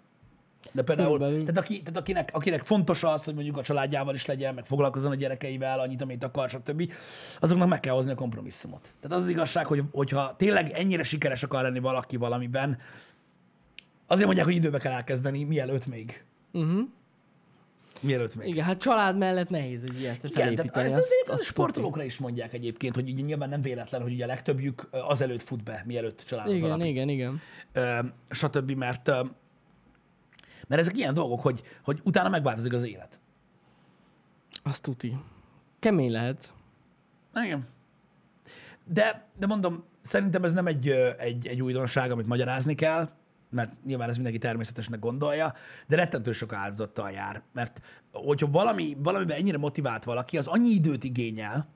De például, Körülbelül. tehát, aki, tehát akinek, akinek fontos az, hogy mondjuk a családjával is legyen, meg foglalkozzon a gyerekeivel, annyit, amit akar, stb., azoknak meg kell hozni a kompromisszumot. Tehát az az igazság, hogy hogyha tényleg ennyire sikeres akar lenni valaki valamiben, azért mondják, hogy időbe kell elkezdeni, mielőtt még. Uh-huh. Mielőtt még. Igen, hát család mellett nehéz egy ilyet Igen, tehát ezt azt- azért a azt sportolókra is mondják egyébként, hogy ugye nyilván nem véletlen, hogy ugye a legtöbbjük azelőtt fut be, mielőtt családot Igen, alapít. igen, igen. Ö, stb. Mert, mert ezek ilyen dolgok, hogy, hogy utána megváltozik az élet. Azt tuti. Kemény lehet. Igen. De, de mondom, szerintem ez nem egy, egy, egy újdonság, amit magyarázni kell, mert nyilván ez mindenki természetesnek gondolja, de rettentő sok áldozattal jár. Mert hogyha valami, valamiben ennyire motivált valaki, az annyi időt igényel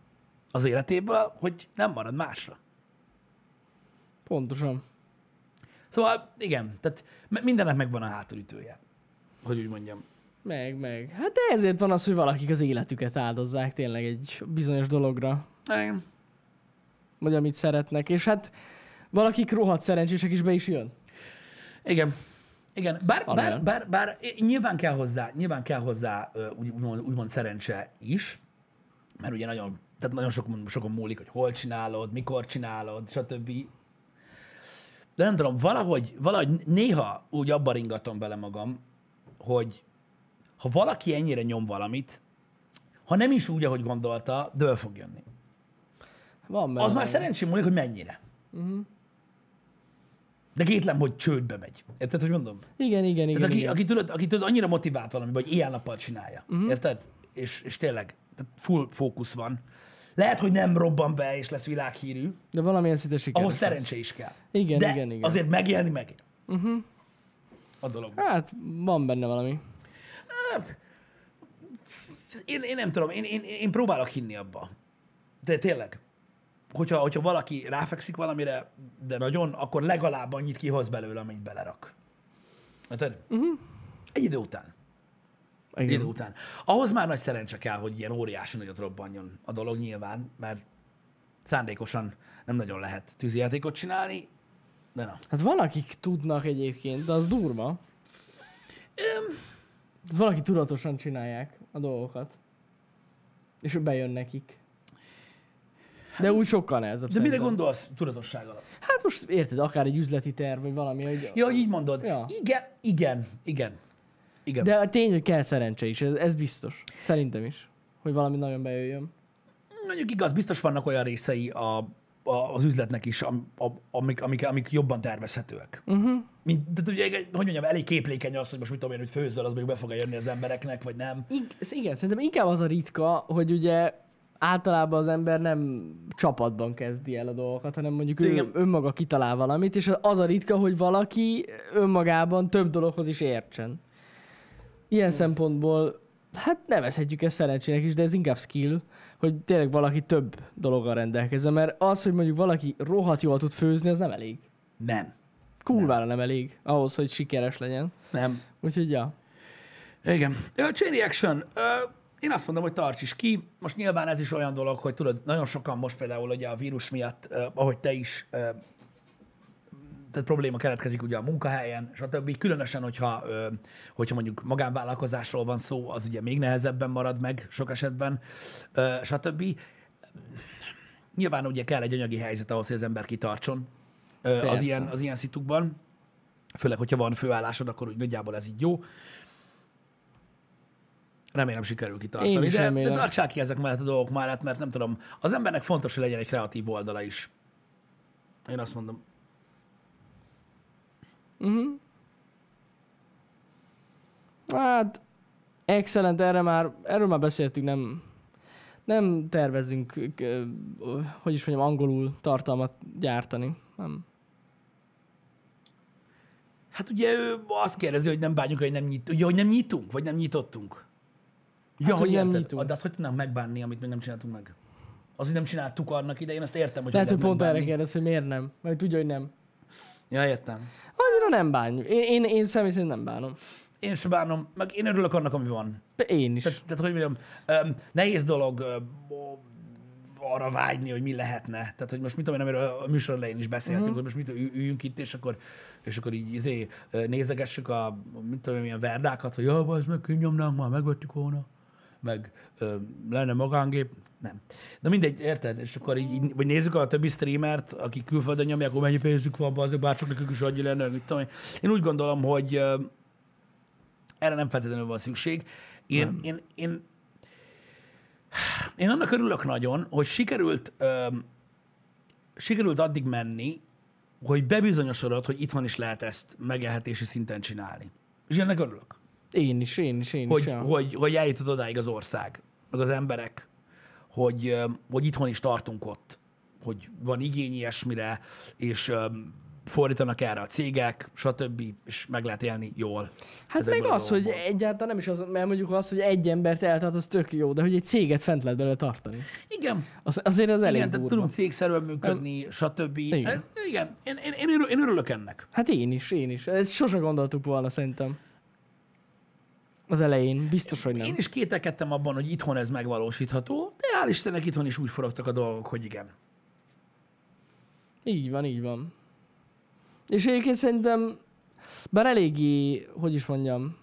az életéből, hogy nem marad másra. Pontosan. Szóval igen, tehát mindennek megvan a hátulütője, hogy úgy mondjam. Meg, meg. Hát de ezért van az, hogy valakik az életüket áldozzák tényleg egy bizonyos dologra. Igen. Vagy amit szeretnek. És hát valakik rohadt szerencsések is be is jön. Igen. Igen, bár, bár, bár, bár nyilván kell hozzá, nyilván kell hozzá úgymond, úgymond szerencse is, mert ugye nagyon, tehát nagyon sok, sokon múlik, hogy hol csinálod, mikor csinálod, stb. De nem tudom, valahogy, valahogy néha úgy abba ringatom bele magam, hogy ha valaki ennyire nyom valamit, ha nem is úgy, ahogy gondolta, de el fog jönni. Van benne. Az már szerencsém múlik, hogy mennyire. Uh-huh. De kétlem, hogy csődbe megy. Érted, hogy mondom? Igen, igen, igen. Tehát aki, igen. aki, tudod, aki tudod, annyira motivált valami, vagy éjjel-nappal csinálja. Uh-huh. Érted? És, és tényleg, tehát full fókusz van. Lehet, hogy nem robban be, és lesz világhírű, De valamilyen szinte sikeres. ahhoz szerencse is kell. Igen, De igen, igen. azért megélni megél. Uh-huh. A dolog. Hát, van benne valami. Én, én nem tudom, én, én, én próbálok hinni abba. De tényleg, hogyha, hogyha valaki ráfekszik valamire, de nagyon, akkor legalább annyit kihoz belőle, amennyit belerak. Érted? Uh-huh. Egy idő után. Egy Igen. idő után. Ahhoz már nagy szerencse kell, hogy ilyen óriási nagyot robbanjon a dolog nyilván, mert szándékosan nem nagyon lehet tűzijátékot csinálni, de na. Hát valakik tudnak egyébként, de az durva. Tehát valaki tudatosan csinálják a dolgokat. És bejön nekik. De úgy sokkal nehezebb De mire gondolsz tudatosság alatt? Hát most érted, akár egy üzleti terv, vagy valami, hogy... Ja, hogy így mondod. Ja. Igen, igen, igen. Igen. De a tény, hogy kell szerencse is, ez, ez biztos. Szerintem is. Hogy valami nagyon bejöjjön. Mondjuk igaz, biztos vannak olyan részei a, a, az üzletnek is, am, a, amik, amik, amik jobban tervezhetőek. Uh-huh. Mint, de ugye, hogy mondjam, elég képlékeny az, hogy most mit tudom én, hogy főzöl, az még be fog jönni az embereknek, vagy nem. Igen, szerintem inkább az a ritka, hogy ugye általában az ember nem csapatban kezdi el a dolgokat, hanem mondjuk ő Igen. önmaga kitalál valamit, és az a ritka, hogy valaki önmagában több dologhoz is értsen. Ilyen szempontból, hát nevezhetjük ezt szerencsének is, de ez inkább skill, hogy tényleg valaki több dologgal rendelkezzen, mert az, hogy mondjuk valaki rohadt jól tud főzni, az nem elég. Nem. Kurvára nem elég ahhoz, hogy sikeres legyen. Nem. Úgyhogy ja. Igen. Chain reaction. Én azt mondom, hogy tarts is ki. Most nyilván ez is olyan dolog, hogy tudod, nagyon sokan most például ugye a vírus miatt, ahogy te is, tehát probléma keletkezik ugye a munkahelyen, stb. Különösen, hogyha, hogyha mondjuk magánvállalkozásról van szó, az ugye még nehezebben marad meg sok esetben, stb. Nyilván ugye kell egy anyagi helyzet ahhoz, hogy az ember kitartson ö, az Persze. ilyen, az ilyen szitukban. Főleg, hogyha van főállásod, akkor úgy nagyjából ez így jó. Remélem sikerül kitartani. De, de tartsák ki ezek mellett a dolgok mellett, mert nem tudom, az embernek fontos, hogy legyen egy kreatív oldala is. Én azt mondom. Hát, excellent, erre már, erről már beszéltünk, nem, nem tervezünk, hogy is mondjam, angolul tartalmat gyártani. Nem. Hát ugye ő azt kérdezi, hogy nem bánjuk, hogy nem, nyit, ugye, hogy nem nyitunk, vagy nem nyitottunk. Ja, Hát, hogy hogy nem nyitunk. De azt hogy tudnánk megbánni, amit még nem csináltunk meg? Az, hogy nem csináltuk annak idején, azt értem, hogy Lehet, hogy pont erre megbánni. kérdez, hogy miért nem. Vagy tudja, hogy nem. Ja, értem. Annyira nem bánjuk. Én, én, én személy szerint nem bánom. Én sem bánom, meg én örülök annak, ami van. Én is. Tehát, tehát hogy mondjam, öm, nehéz dolog o- arra vágyni, hogy mi lehetne. Tehát, hogy most mit tudom én, amiről a műsor elején is beszéltünk, Mhm. hogy most mit ül- üljünk itt, és akkor, és akkor így izé, nézegessük a, mit tudom én, milyen verdákat, hogy jó, az meg kinyomnánk, már megvettük volna, meg ö, lenne magángép. Nem. De mindegy, érted? És akkor így, így- vagy nézzük a többi streamert, akik külföldön nyomják, akkor mennyi pénzük van, azok bárcsak nekük is annyi lenne, mit tudom én. Én úgy gondolom, hogy ö, erre nem feltétlenül van szükség. Én, én, én, én annak örülök nagyon, hogy sikerült, öm, sikerült addig menni, hogy bebizonyosodott, hogy itthon is lehet ezt megélhetési szinten csinálni. És ennek örülök, Én is, én is, én hogy, is. Ja. hogy, hogy eljutott odáig az ország, meg az emberek, hogy, hogy itthon is tartunk ott, hogy van igény ilyesmire, és fordítanak erre a cégek, stb., és meg lehet élni jól. Hát meg az, hogy egyáltalán nem is az, mert mondjuk az, hogy egy embert eltart, az tök jó, de hogy egy céget fent lehet belőle tartani. Igen, Az, azért az elég igen, tehát tudunk cégszerűen működni, stb. Igen. Ez, igen, én, én, én, én örülök ennek. Hát én is, én is. Ezt sose gondoltuk volna szerintem. Az elején. Biztos, hogy nem. Én is kételkedtem abban, hogy itthon ez megvalósítható, de hál' Istennek itthon is úgy forogtak a dolgok, hogy igen. Így van, így van. És egyébként szerintem, bár eléggé, hogy is mondjam,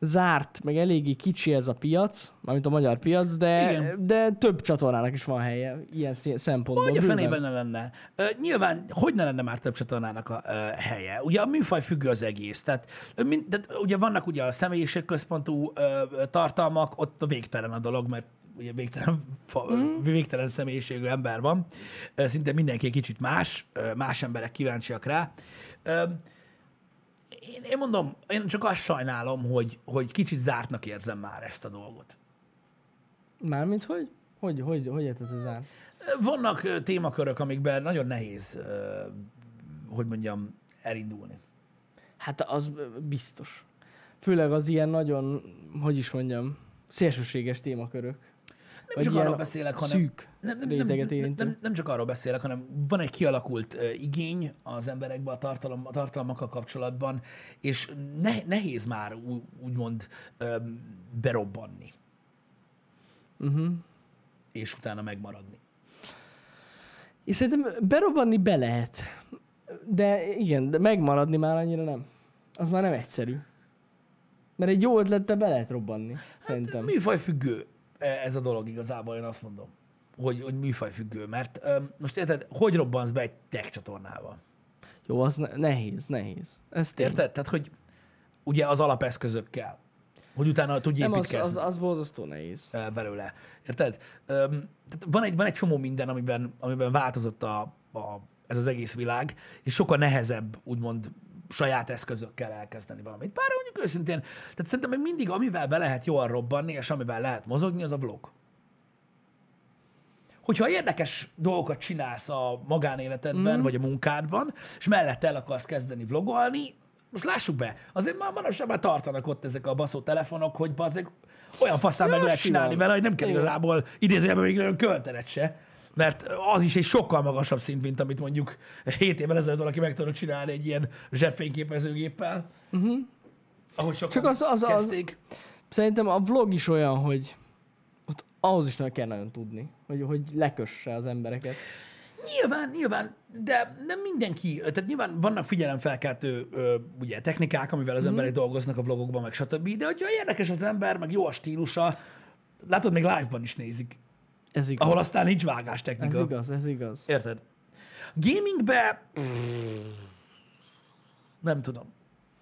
zárt, meg eléggé kicsi ez a piac, mármint a magyar piac, de, Igen. de több csatornának is van helye ilyen szempontból. Hogy a bőven. fenében ne lenne? Ö, nyilván, hogy ne lenne már több csatornának a ö, helye? Ugye a műfaj függő az egész. Tehát, mind, tehát ugye vannak ugye a személyiségközpontú ö, tartalmak, ott a végtelen a dolog, mert ugye végtelen, mm. végtelen személyiségű ember van. Szinte mindenki egy kicsit más, más emberek kíváncsiak rá. Én, én mondom, én csak azt sajnálom, hogy, hogy kicsit zártnak érzem már ezt a dolgot. Mármint hogy? Hogy, hogy, hogy érted az ár? Vannak témakörök, amikben nagyon nehéz, hogy mondjam, elindulni. Hát az biztos. Főleg az ilyen nagyon, hogy is mondjam, szélsőséges témakörök. Nem csak arról beszélek, hanem... Szűk Nem, nem, nem, nem, nem, nem csak arról beszélek, hanem van egy kialakult uh, igény az emberekben a, tartalom, a tartalmakkal kapcsolatban, és ne, nehéz már ú, úgymond um, berobbanni. Uh-huh. És utána megmaradni. És szerintem berobbanni be lehet. De igen, de megmaradni már annyira nem. Az már nem egyszerű. Mert egy jó ötlettel be lehet robbanni, szerintem. Műfaj függő ez a dolog igazából, én azt mondom, hogy, hogy műfaj függő, mert um, most érted, hogy robbansz be egy tech csatornával? Jó, az ne- nehéz, nehéz. Ez tény. Érted? Tehát, hogy ugye az alapeszközökkel, hogy utána tudj Nem, az, építkezni. az, az borzasztó nehéz. ö, belőle. Érted? Öm, tehát van, egy, van egy csomó minden, amiben, amiben változott a, a, ez az egész világ, és sokkal nehezebb, úgymond, saját eszközökkel elkezdeni valamit. Bár mondjuk őszintén, tehát szerintem még mindig, amivel be lehet jól robbanni, és amivel lehet mozogni, az a vlog. hogyha érdekes dolgokat csinálsz a magánéletedben, Mm. vagy a munkádban, és mellette el akarsz kezdeni vlogolni, most lássuk be, azért már manapság már tartanak ott ezek a baszó telefonok, hogy bazzeg, olyan faszán meg lehet simán. csinálni vele, hogy nem kell igazából idézőjelben még nagyon költened se, mert az is egy sokkal magasabb szint, mint amit mondjuk 7 évvel ezelőtt valaki meg tudott csinálni egy ilyen zsebfényképezőgéppel. Uh-huh. Ahogy sokan Csak az- az- az- kezdték. Szerintem a vlog is olyan, hogy ott ahhoz is nagyon kell nagyon tudni, hogy, hogy lekösse az embereket. Nyilván, nyilván, de nem mindenki, tehát nyilván vannak figyelemfelkeltő ö, ugye, technikák, amivel Mhm. az emberek dolgoznak a vlogokban, meg stb. De hogyha érdekes az ember, meg jó a stílusa, látod, még live-ban is nézik, Ez igaz. ahol aztán nincs vágás Ez technika. igaz, ez igaz. Érted? Gamingbe nem tudom.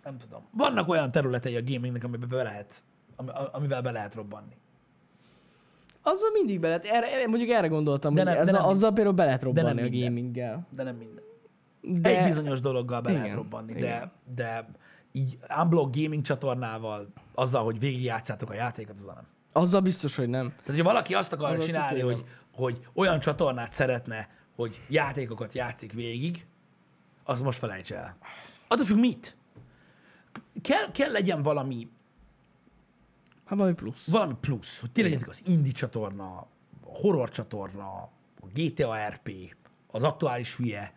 Nem tudom. Vannak olyan területei a gamingnek, amiben be lehet, ami- amivel be lehet robbanni. Azzal mindig be lehet, erre, mondjuk erre gondoltam, De hogy nem- de ezzel, nem azzal például be lehet nem robbanni a minden. gaminggel. De nem minden. De Egy bizonyos dologgal be Igen, lehet robbanni, de, igen. de így unblock gaming csatornával, azzal, hogy végigjátszátok a játékot, azzal nem. Azzal biztos, hogy nem. Tehát, hogyha valaki azt akarja Azzal csinálni, hogy, hogy olyan csatornát szeretne, hogy játékokat játszik végig, az most felejts el. Attól függ mit? Kell, kell legyen valami, Hát valami plusz. valami plusz, hogy legyetek az indie csatorna, a horror csatorna, a GTA RP, az aktuális hülye,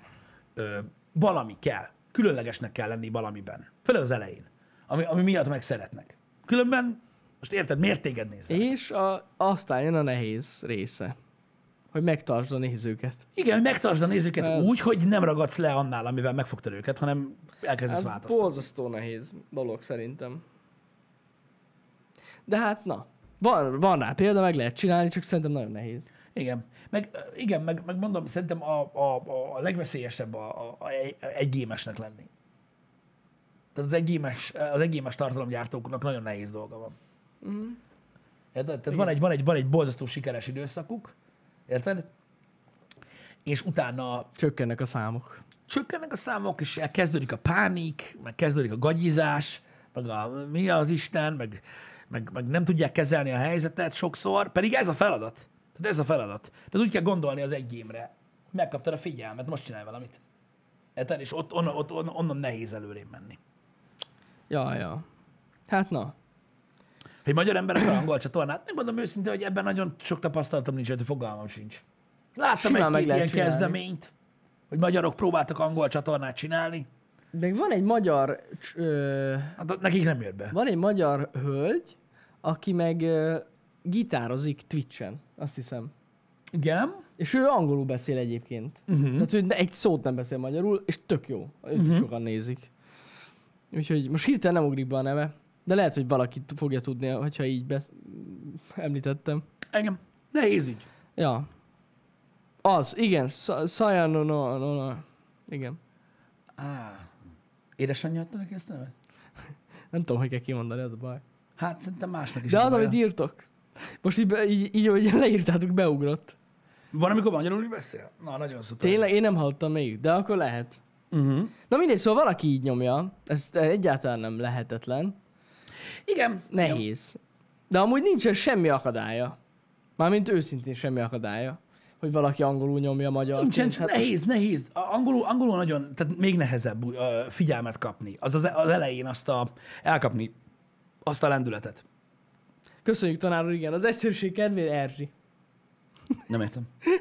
ö, valami kell. Különlegesnek kell lenni valamiben. Főleg az elején. Ami, ami miatt meg szeretnek. Különben, most érted, miért téged nézzel? És a, aztán jön a nehéz része. Hogy megtartsd a nézőket. Igen, hogy megtartsd a nézőket Ez- úgy, hogy nem ragadsz le annál, amivel megfogtad őket, hanem elkezdesz Ez változtatni. borzasztó nehéz dolog szerintem. De hát na, van, van rá példa, meg lehet csinálni, csak szerintem nagyon nehéz. Igen. Meg, igen, meg, meg mondom, szerintem a, a, a- legveszélyesebb a, a, a, egy- egy gémesnek lenni. Tehát az egy gémes, az egy gémes tartalomgyártóknak nagyon nehéz dolga van. Mhm. Érted? Tehát van egy, van, egy, van egy borzasztó sikeres időszakuk, érted? És utána Csökkennek a számok. csökkennek a számok, és kezdődik a pánik, meg kezdődik a gagyizás, meg a mi az Isten, meg, meg, meg nem tudják kezelni a helyzetet sokszor, pedig ez a feladat. Tehát ez a feladat. Tehát úgy kell gondolni az egy gémre, hogy megkaptad a figyelmet, most csinálj valamit. Érted? És ott, onnan, ott, onnan, onnan nehéz előrébb menni. Ja, ja. Hát na. Hogy magyar emberek a angol csatornát, megmondom őszintén, hogy ebben nagyon sok tapasztalatom nincs, hogy fogalmam sincs. Láttam Simán egy-két ilyen csinálni. kezdeményt, hogy magyarok próbáltak angol csatornát csinálni, Meg van egy magyar, ö, hát nekik nem jött be. van egy magyar hölgy, aki meg ö, gitározik Twitchen, azt hiszem. Igen, És ő angolul beszél egyébként. Uh-huh. Tehát, hogy egy szót nem beszél magyarul, és tök jó. Őt uh-huh. sokan nézik. Úgyhogy most hirtelen nem ugrik be a neve, de lehet, hogy valaki fogja tudni, hogyha így besz- említettem. engem. Nehéz ügy. Ja. Az, igen, Saja no, no, no. Igen. Á, édesanyja adta neki ezt a nevet? (laughs) Nem tudom, hogy kell kimondani, az a baj. Hát szerintem másnak is. De ez az, amit írtok. Most így, így, így ahogy leírtátok, beugrott. Van, amikor magyarul is beszél? Na, nagyon szuper. Tényleg, én nem hallottam még, de akkor lehet. Uh-huh. Na mindegy, szóval valaki így nyomja, ez egyáltalán nem lehetetlen, Igen. Igen. nehéz. De amúgy nincsen semmi akadálya. Mármint őszintén semmi akadálya, hogy valaki angolul nyomja magyar. Nincsen, csak nehéz, nehéz. A- Angolul, angolul nagyon, tehát még nehezebb uh, figyelmet kapni. Az, az az elején azt a, elkapni azt a lendületet. Köszönjük tanár úr, igen, az egyszerűség kedvéért Erzsi. Nem értem. (laughs)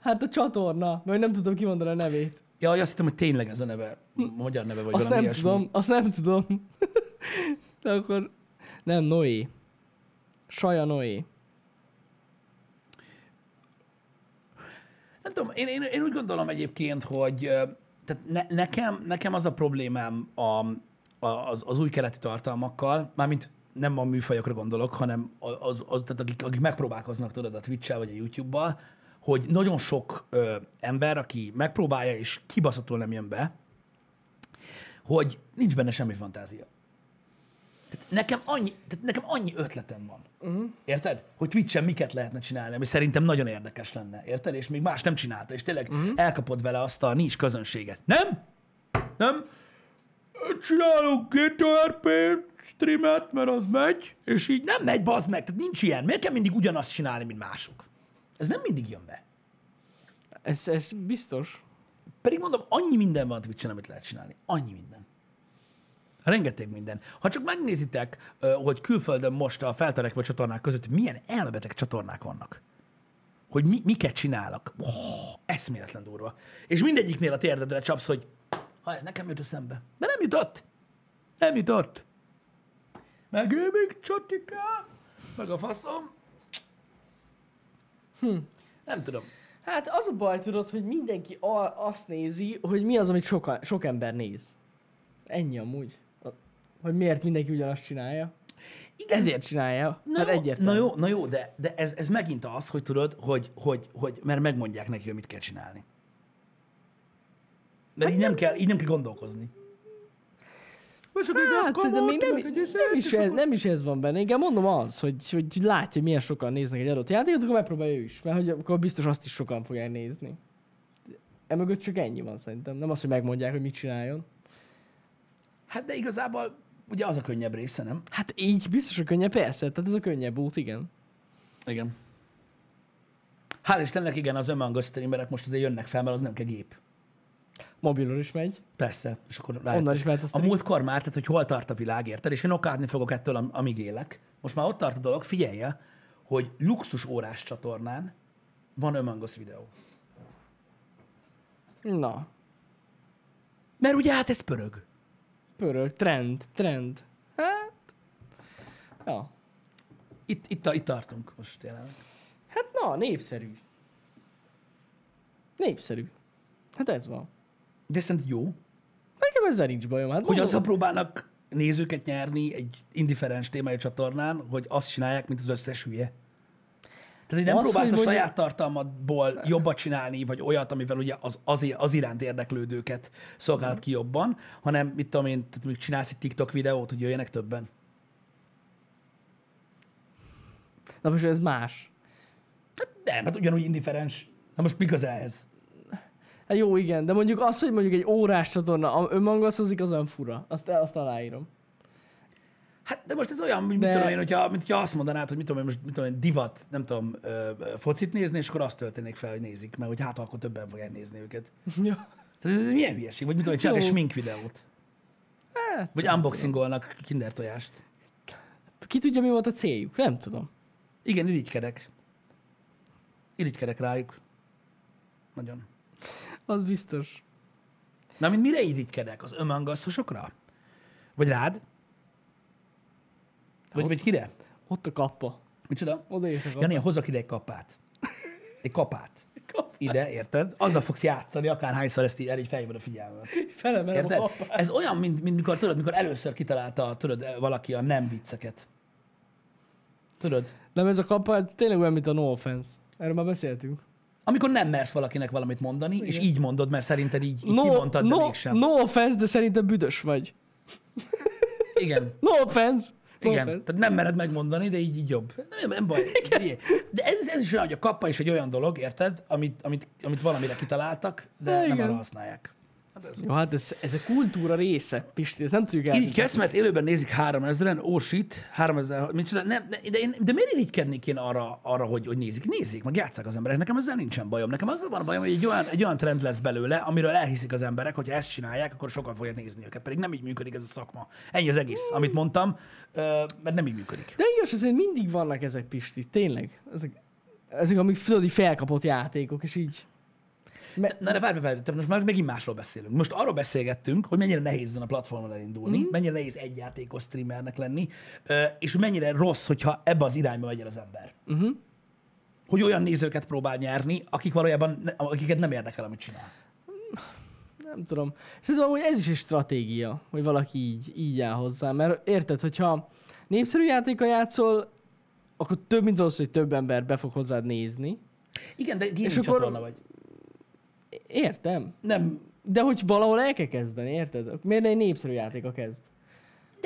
Hát a csatorna, mert nem tudom kimondani a nevét. Ja, azt hittem, hogy tényleg ez a neve, magyar neve, vagy Azt valami nem ilyesmi. tudom, azt nem tudom. De akkor nem, Noé. Saja Noé. Nem tudom, én, én, én úgy gondolom egyébként, hogy tehát ne, nekem, nekem az a problémám a, a, az, az új keleti tartalmakkal, mármint nem a műfajokra gondolok, hanem az, az tehát akik, akik megpróbálkoznak tudod a Twitch-el vagy a YouTube-bal, hogy nagyon sok ö, ember, aki megpróbálja és kibaszatul nem jön be, hogy nincs benne semmi fantázia. Tehát nekem annyi, tehát nekem annyi ötletem van. Uh-huh. Érted? Hogy Twitch-en miket lehetne csinálni, ami szerintem nagyon érdekes lenne. Érted? És még más nem csinálta, és tényleg uh-huh. elkapod vele azt a nincs közönséget. Nem? Nem? Csinálok GTRP streamet, mert az megy, és így nem megy, bazd meg. Tehát nincs ilyen. Miért kell mindig ugyanazt csinálni, mint mások? Ez nem mindig jön be. Ez, ez biztos. Pedig mondom, annyi minden van Twitch-en, amit lehet csinálni. Annyi minden. Rengeteg minden. Ha csak megnézitek, hogy külföldön most a feltörekvő csatornák között milyen elmebeteg csatornák vannak, hogy mi, miket csinálnak. Oh, eszméletlen durva. És mindegyiknél a térdedre csapsz, hogy ha ez nekem jut eszembe. De nem jutott. Nem jutott. Meg ő még csatika. Meg a faszom. Hm. Nem tudom. Hát az a baj, tudod, hogy mindenki azt nézi, hogy mi az, amit soka, sok ember néz. Ennyi amúgy. Hogy miért mindenki ugyanazt csinálja. Igen, Ezért csinálja. Na, hát jó, egyértelmű. na jó, na jó, de, de ez, ez megint az, hogy tudod, hogy, hogy, hogy mert megmondják neki, hogy mit kell csinálni. Mert így nem kell, így nem kell gondolkozni. Hát szerintem még nem, nem, is ez, nem is ez van benne. Igen, mondom az, hogy, hogy látja, hogy milyen sokan néznek egy adott játékot, akkor megpróbálja ő is. Mert hogy akkor biztos azt is sokan fogják nézni. Emögött csak ennyi van szerintem. Nem az, hogy megmondják, hogy mit csináljon. Hát de igazából ugye az a könnyebb része, nem? Hát így biztos, hogy könnyebb, persze. Tehát ez a könnyebb út, igen. Igen. Hál' Istennek, igen, az Among Us streamerek most azért jönnek fel, mert az nem kell gép. Mobilon is megy. Persze. És akkor Onnan rájöttek. is mehet a A múltkor már, tehát hogy hol tart a világ, érted? És én okádni fogok ettől, am- amíg élek. Most már ott tart a dolog, figyelje, hogy luxus órás csatornán van Among Us videó. Na, Mert ugye hát ez pörög. Pörög, trend, trend. Hát, ja. Itt, itt, itt tartunk most jelenleg. Hát na, népszerű. Népszerű. Hát ez van. De szerinted jó, Nekem ezzel nincs bajom. Hát hogy azzal próbálnak nézőket nyerni egy indiferens témájú csatornán, hogy azt csinálják, mint az összes hülye. Tehát, hogy nem Az, próbálsz hogy a mondjuk- saját tartalmadból jobbat csinálni, vagy olyat, amivel ugye az, az, az iránt érdeklődőket szolgálod ki jobban, hanem mit tudom én, tehát mondjuk csinálsz egy TikTok videót, hogy jöjjenek többen. Na most ez más. Nem, hát ugyanúgy indiferens. Na most mi köze ehhez? Hát jó, igen, de mondjuk az, hogy mondjuk egy órás csatorna a- önmagaszozik, az olyan fura. Azt, azt aláírom. Hát, de most ez olyan, mint, De- mit tudom én, hogyha, mint hogyha azt mondanád, hogy mit tudom én, most mit tudom én, divat, nem tudom, ö, focit nézni, és akkor azt történik fel, hogy nézik, mert hogy hát akkor többen fogják nézni őket. (laughs) ja. Tehát ez, ez milyen hülyeség? Vagy mit tudom csinálok egy smink videót. Hát, Vagy unboxingolnak kinder tojást. ki tudja, mi volt a céljuk? Nem tudom. Igen, irigykedek. Irigykedek rájuk. Nagyon. Az biztos. Na, mint mire irigykedek? Az ömangasszosokra? Vagy rád? Vagy, vagy kire? Ott a kappa. Micsoda? Oda a kappa. Jani, hozzak ide egy kapát. Egy kapát. Ide, érted? Azzal fogsz játszani, akárhányszor ezt így, erre így felhívod a figyelmet. Felemelem a Érted? kappát. Ez olyan, mint, mint mikor, tudod, mikor először kitalálta, tudod, valaki a nem vicceket. Tudod? Nem, ez a kappa tényleg olyan, mint a no offense. Erről már beszéltünk. Amikor nem mersz valakinek valamit mondani, és így mondod, mert szerinted így, így No, kimondtad, de no, mégsem. no offense, de szerintem büdös vagy. Igen. (laughs) No offense. Igen, offense. tehát nem mered megmondani, de így, így jobb. Nem, nem baj. Igen. De ez, ez is olyan, hogy a kappa is egy olyan dolog, érted, amit, amit, amit valamire kitaláltak, de Ja, nem igen. arra használják. Hát ez. Jó, hát ez, ez a kultúra része, Pisti, ezt nem tudjuk el. Irigykedsz, mert élőben nézik 3000-en, oh shit, 3000, mit csinál? Nem, ne- de, én, de miért irigykednék én arra, arra hogy, hogy nézik? Nézzék, meg játsszák az emberek. Nekem ezzel nincsen bajom. Nekem azzal van a bajom, hogy egy olyan, egy olyan trend lesz belőle, amiről elhiszik az emberek, hogy ha ezt csinálják, akkor sokan fogják nézni őket. Pedig nem így működik ez a szakma. Ennyi az egész, amit mondtam, mert nem így működik. De igaz, azért mindig vannak ezek, Pisti, tényleg. Ezek, ezek amik tudod, felkapott játékok, és így... Me- Na de várj, várj, te most már megint másról beszélünk. Most arról beszélgettünk, hogy mennyire nehéz ezen a platformon elindulni, mm. mennyire nehéz egyjátékos streamernek lenni, és hogy mennyire rossz, hogyha ebbe az irányba megy el az ember. uh-huh. Hogy olyan nézőket próbál nyerni, akik valójában, akiket nem érdekel, amit csinál. Nem tudom. Szerintem hogy ez is egy stratégia, hogy valaki így, így áll hozzá. Mert érted, hogyha népszerű játéka játszol, akkor több mint az, hogy több ember be fog hozzád nézni. Igen, de gaming akkor- csatorna vagy. Értem. Nem, De hogy valahol el kell kezdeni, érted? Miért ne egy népszerű játéka kezd?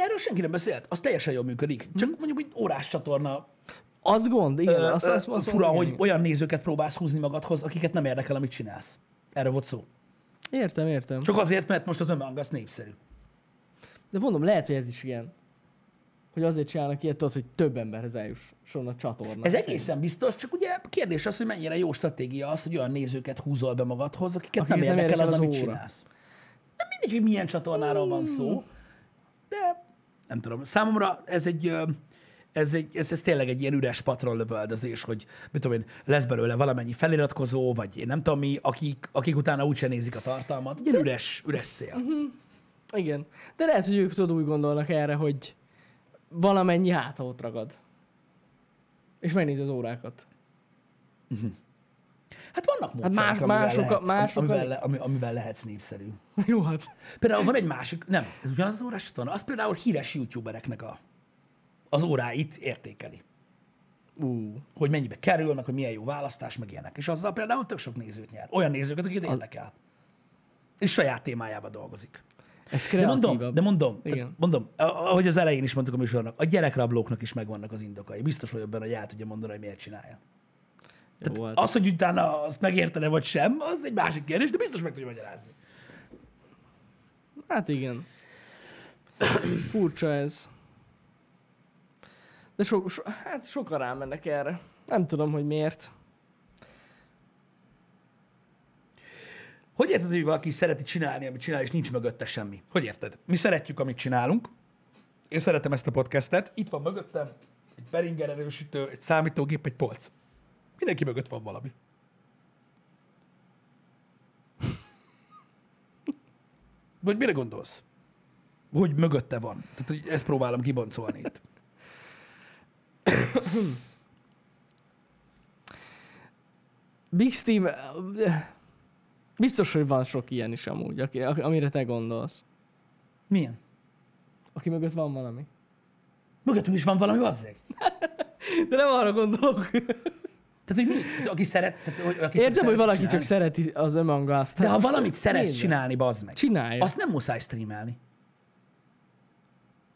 de erről senki nem beszélt. Az teljesen jól működik. Csak mondjuk, hogy órás csatorna. Az gond, igen. Ö, azt, azt, azt fura, igen, hogy olyan nézőket próbálsz húzni magadhoz, akiket nem érdekel, amit csinálsz. Erről volt szó. Értem, értem. Csak azért, mert most az Us népszerű. De mondom, lehet, hogy ez is ilyen. Hogy azért csinálnak ilyet, az, hogy több emberhez eljusson a csatorna. Ez egészen biztos, csak ugye kérdés az, hogy mennyire jó stratégia az, hogy olyan nézőket húzol be magadhoz, akiket, Akiket nem nem érdekel az, érdekel az amit óra. csinálsz. Nem mindegy, hogy milyen csatornáról van szó, de nem tudom. Számomra ez egy, ez, egy, ez, ez tényleg egy ilyen üres patronlövöldözés, hogy mit tudom én, lesz belőle valamennyi feliratkozó, vagy én nem tudom mi, akik, akik utána úgyse nézik a tartalmat. Egy üres, üres szél. Igen. De lehet, hogy ők tudod úgy gondolnak erre, hogy valamennyi háta ott ragad. És megnézi az órákat. (laughs) Hát vannak módszerek, más- amivel, mások- lehet, mások- amivel, le- ami, amivel lehetsz népszerű. (laughs) Jó, hát. Például van egy másik, nem, ez ugyanaz az órás csatorna, az például híres youtubereknek a, az óráit értékeli. Ú, Hogy mennyibe kerül, meg hogy milyen jó választás, meg ilyenek. És azzal például tök sok nézőt nyer. Olyan nézőket, akiket érdekel. És saját témájába dolgozik. Ez De mondom, de mondom, tehát mondom, ahogy az elején is mondtuk a műsornak, a gyerekrablóknak is megvannak az indokai. Biztos vagyok benne, hogy el tudja mondani, hogy miért csinálja. Tehát Jó, az, hogy utána azt megértene vagy sem, az egy másik kérdés, de biztos meg tudja magyarázni. Hát igen. Furcsa ez. De so, so, hát sokan rámennek erre. Nem tudom, hogy miért. Hogy érted, hogy valaki szereti csinálni, amit csinál, és nincs mögötte semmi? Hogy érted? Mi szeretjük, amit csinálunk. Én szeretem ezt a podcastet. Itt van mögöttem egy Behringer erősítő, egy számítógép, egy polc. Mindenki mögött van valami. (laughs) Vagy mire gondolsz? Hogy mögötte van. Tehát, hogy ezt próbálom kiboncolni itt. Big Steam... Biztos, hogy van sok ilyen is amúgy, aki, amire te gondolsz. Milyen? Aki mögött van valami. Mögöttünk is van valami bazzeg. (laughs) De nem arra gondolok. Tehát, hogy mi? Tehát, aki szeret... Tehát, hogy, aki Értem, hogy valaki csinálni. csak szereti az Us-t. De Hát ha most valamit szeretsz csinálni, bazd meg. Csinálja. Azt nem muszáj streamelni.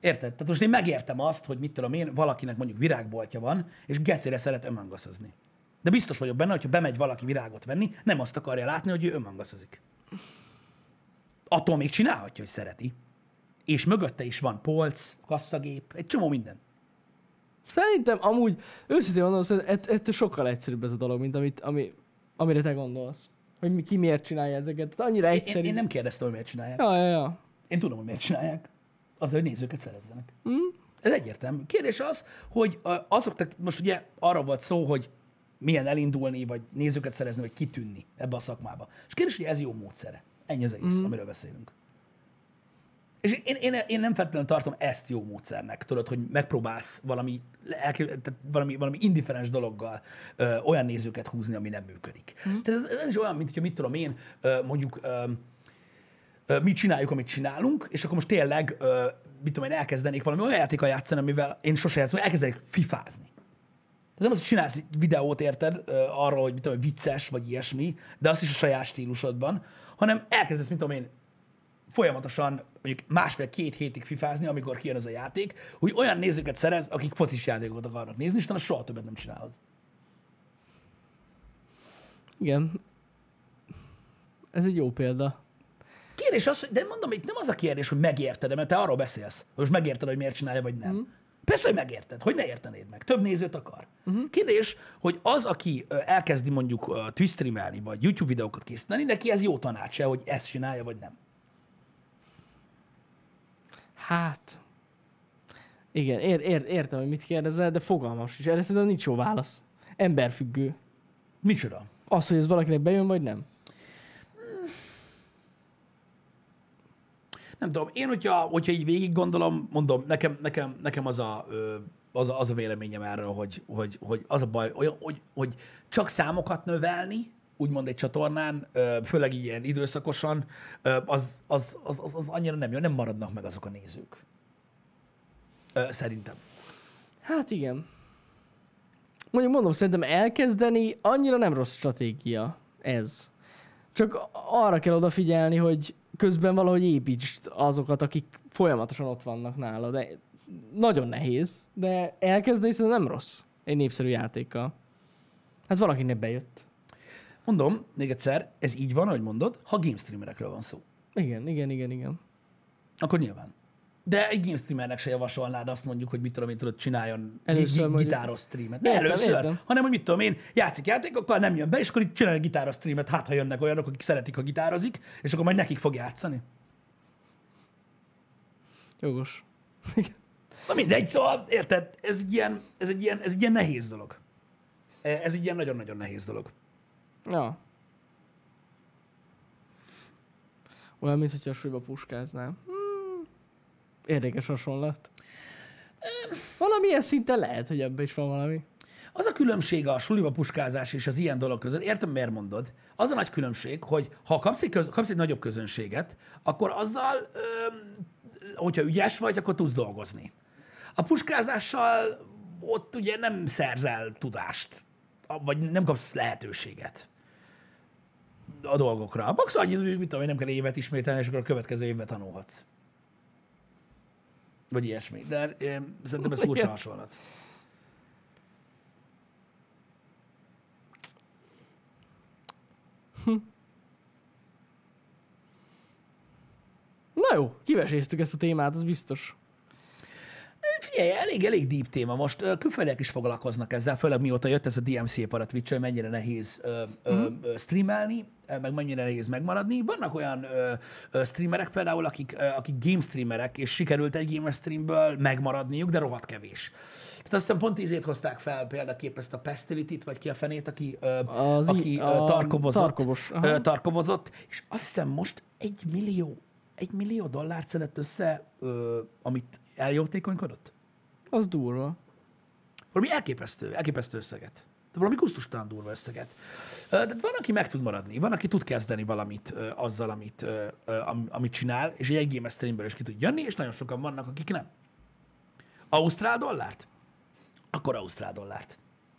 Érted? Tehát most én megértem azt, hogy mit tudom én, valakinek mondjuk virágboltja van, és gecére szeret ömangoszozni. De biztos vagyok benne, hogyha bemegy valaki virágot venni, nem azt akarja látni, hogy ő ömangoszozik. Attól még csinálhatja, hogy szereti. És mögötte is van polc, kasszagép, egy csomó minden. Szerintem amúgy, őszintén mondom, ett- ettől sokkal egyszerűbb ez a dolog, mint amit, ami, amire te gondolsz. Hogy mi, ki miért csinálja ezeket. Tehát annyira Én, egyszerű. én nem kérdeztem, hogy miért csinálják. Ja, ja, ja. Én tudom, hogy miért csinálják. Azért, hogy nézőket szerezzenek. Mm. Ez egyértelmű. Kérdés az, hogy azok, tehát most ugye arra volt szó, hogy milyen elindulni, vagy nézőket szerezni, vagy kitűnni ebbe a szakmába. És kérdés, hogy ez jó módszere. Ennyi az egész, mm. amiről beszélünk. És én, én, én nem feltétlenül tartom ezt jó módszernek, tudod, hogy megpróbálsz valami, tehát valami, valami indiferens dologgal ö, olyan nézőket húzni, ami nem működik. Mm. Tehát ez, ez is olyan, mint hogyha mit tudom én, ö, mondjuk ö, ö, mi csináljuk, amit csinálunk, és akkor most tényleg, ö, mit tudom én, elkezdenék valami olyan játékkal játszani, amivel én sose játszom, elkezdenék fifázni. Tehát nem az, hogy csinálsz egy videót, érted, arról, hogy mit tudom, vicces, vagy ilyesmi, de azt is a saját stílusodban, hanem elkezdesz, mit tudom én, folyamatosan mondjuk másfél-két hétig fifázni, amikor kijön ez a játék, hogy olyan nézőket szerez, akik focis játékokat akarnak nézni, és utána soha többet nem csinálod. Igen. Ez egy jó példa. Kérdés az, hogy, de mondom, itt nem az a kérdés, hogy megérted mert te arról beszélsz, hogy most megérted, hogy miért csinálja, vagy nem. Mm. Persze, hogy megérted. Hogy ne értenéd meg? Több nézőt akar. Uh-huh. Kérdés, hogy az, aki elkezdi mondjuk ö, twist streamelni, vagy YouTube videókat készíteni, neki ez jó tanács hogy ezt csinálja, vagy nem. Hát... Igen, ér, ér, értem, hogy mit kérdezel, de fogalmas is. Erre szerintem nincs jó válasz. Emberfüggő. Micsoda? Az, hogy ez valakinek bejön, vagy nem. Nem tudom, én, hogyha, hogyha így végig gondolom, mondom, nekem, nekem, nekem az, a, az, a, az a véleményem erről, hogy, hogy, hogy az a baj, olyan, hogy, hogy csak számokat növelni, úgymond egy csatornán, főleg ilyen időszakosan, az, az, az, az, az annyira nem jó, nem maradnak meg azok a nézők. Szerintem. Hát igen. Mondjuk mondom, szerintem elkezdeni annyira nem rossz stratégia ez. Csak arra kell odafigyelni, hogy közben valahogy építsd azokat, akik folyamatosan ott vannak nála. De nagyon nehéz, de elkezdeni szerintem nem rossz egy népszerű játékkal. Hát valakinek bejött. Mondom, még egyszer, ez így van, ahogy mondod, ha game streamerekről van szó. Igen, igen, igen, igen. Akkor nyilván. De egy game streamernek se javasolnád azt mondjuk, hogy mit tudom én, tudod, csináljon Először gi- gitáros streamet. Ne Értem, először, értem. hanem hogy mit tudom én, játszik játékokkal, nem jön be, és akkor itt csinál egy gitáros streamet, hát ha jönnek olyanok, akik szeretik, ha gitározik, és akkor majd nekik fog játszani. Jogos. (laughs) Na mindegy, szóval érted, ez egy ilyen, ez egy ilyen, ez egy ilyen nehéz dolog. Ez egy ilyen nagyon-nagyon nehéz dolog. Ja. Olyan, mint hogyha a súlyba puskáznám. Hmm. Érdekes hasonlat. Valamilyen szinten lehet, hogy ebben is van valami. Az a különbség a suliba puskázás és az ilyen dolog között, értem, miért mondod, az a nagy különbség, hogy ha kapsz egy, köz, kapsz egy nagyobb közönséget, akkor azzal, öm, hogyha ügyes vagy, akkor tudsz dolgozni. A puskázással ott ugye nem szerzel tudást, vagy nem kapsz lehetőséget a dolgokra. A box annyit, hogy mit tudom, én, nem kell évet ismételni, és akkor a következő évben tanulhatsz. Vagy ilyesmi. De én, szerintem ez furcsa hasonlat. Na jó, kiveséztük ezt a témát, az biztos. Figyelj, elég, elég deep téma. Most ö, külföldiek is foglalkoznak ezzel, főleg mióta jött ez a DMC para twitch hogy mennyire nehéz ö, ö, ö, streamelni, meg mennyire nehéz megmaradni. Vannak olyan ö, ö, streamerek például, akik, ö, akik game streamerek, és sikerült egy gamer streamből megmaradniuk, de rohadt kevés. Tehát azt hiszem pont ízét hozták fel példaképp ezt a Pestility-t, vagy ki a fenét, aki, ö, Az aki ö, tarkovozott, tarkovos, ö, tarkovozott, és azt hiszem most egy millió, egy millió dollárt szedett össze, ö, amit eljótékonykodott. Az durva. Valami elképesztő, elképesztő összeget. De valami kusztustalan durva összeget. Tehát van, aki meg tud maradni, van, aki tud kezdeni valamit azzal, amit, amit csinál, és egy game streamből is ki tud jönni, és nagyon sokan vannak, akik nem. Ausztrál dollárt? Akkor Ausztrál dollárt.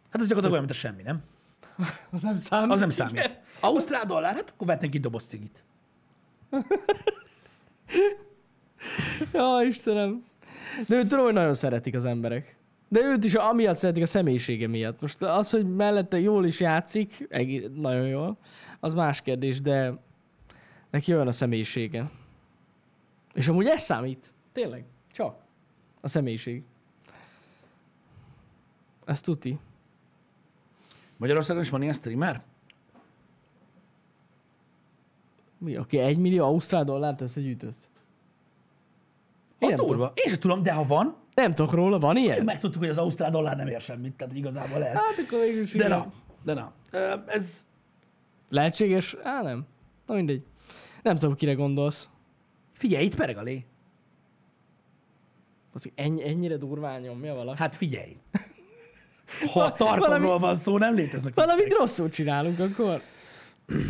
Hát ez gyakorlatilag olyan, mint a semmi, nem? (laughs) Az nem számít. Az nem számít. Ausztrál dollár, hát akkor vetnénk egy doboz cigit. (laughs) Ja, Istenem. De tudom, hogy nagyon szeretik az emberek. De őt is amiatt szeretik a személyisége miatt. Most az, hogy mellette jól is játszik, nagyon jól, az más kérdés, de neki olyan a személyisége. És amúgy ez számít. Tényleg. Csak. A személyiség. Ez tuti. Magyarországon is van ilyen streamer? Mi? Aki egy millió ausztrál dollárt összegyűjtött? Az durva. Én sem tudom, de ha van, Nem tudok róla, van ilyen? megtudtuk, hogy az ausztrál dollár nem ér semmit, tehát igazából lehet. Hát akkor végül De na, de na. Ez, Lehetséges? Á, nem. Na mindegy. Nem tudom, kire gondolsz. figyelj, itt pereg a lé. Az ennyi, ennyire durván nyomja valaki. Hát figyelj. (laughs) Ha tarkomról valami- van szó, nem léteznek Valamit viccek. rosszul csinálunk akkor. (clears throat)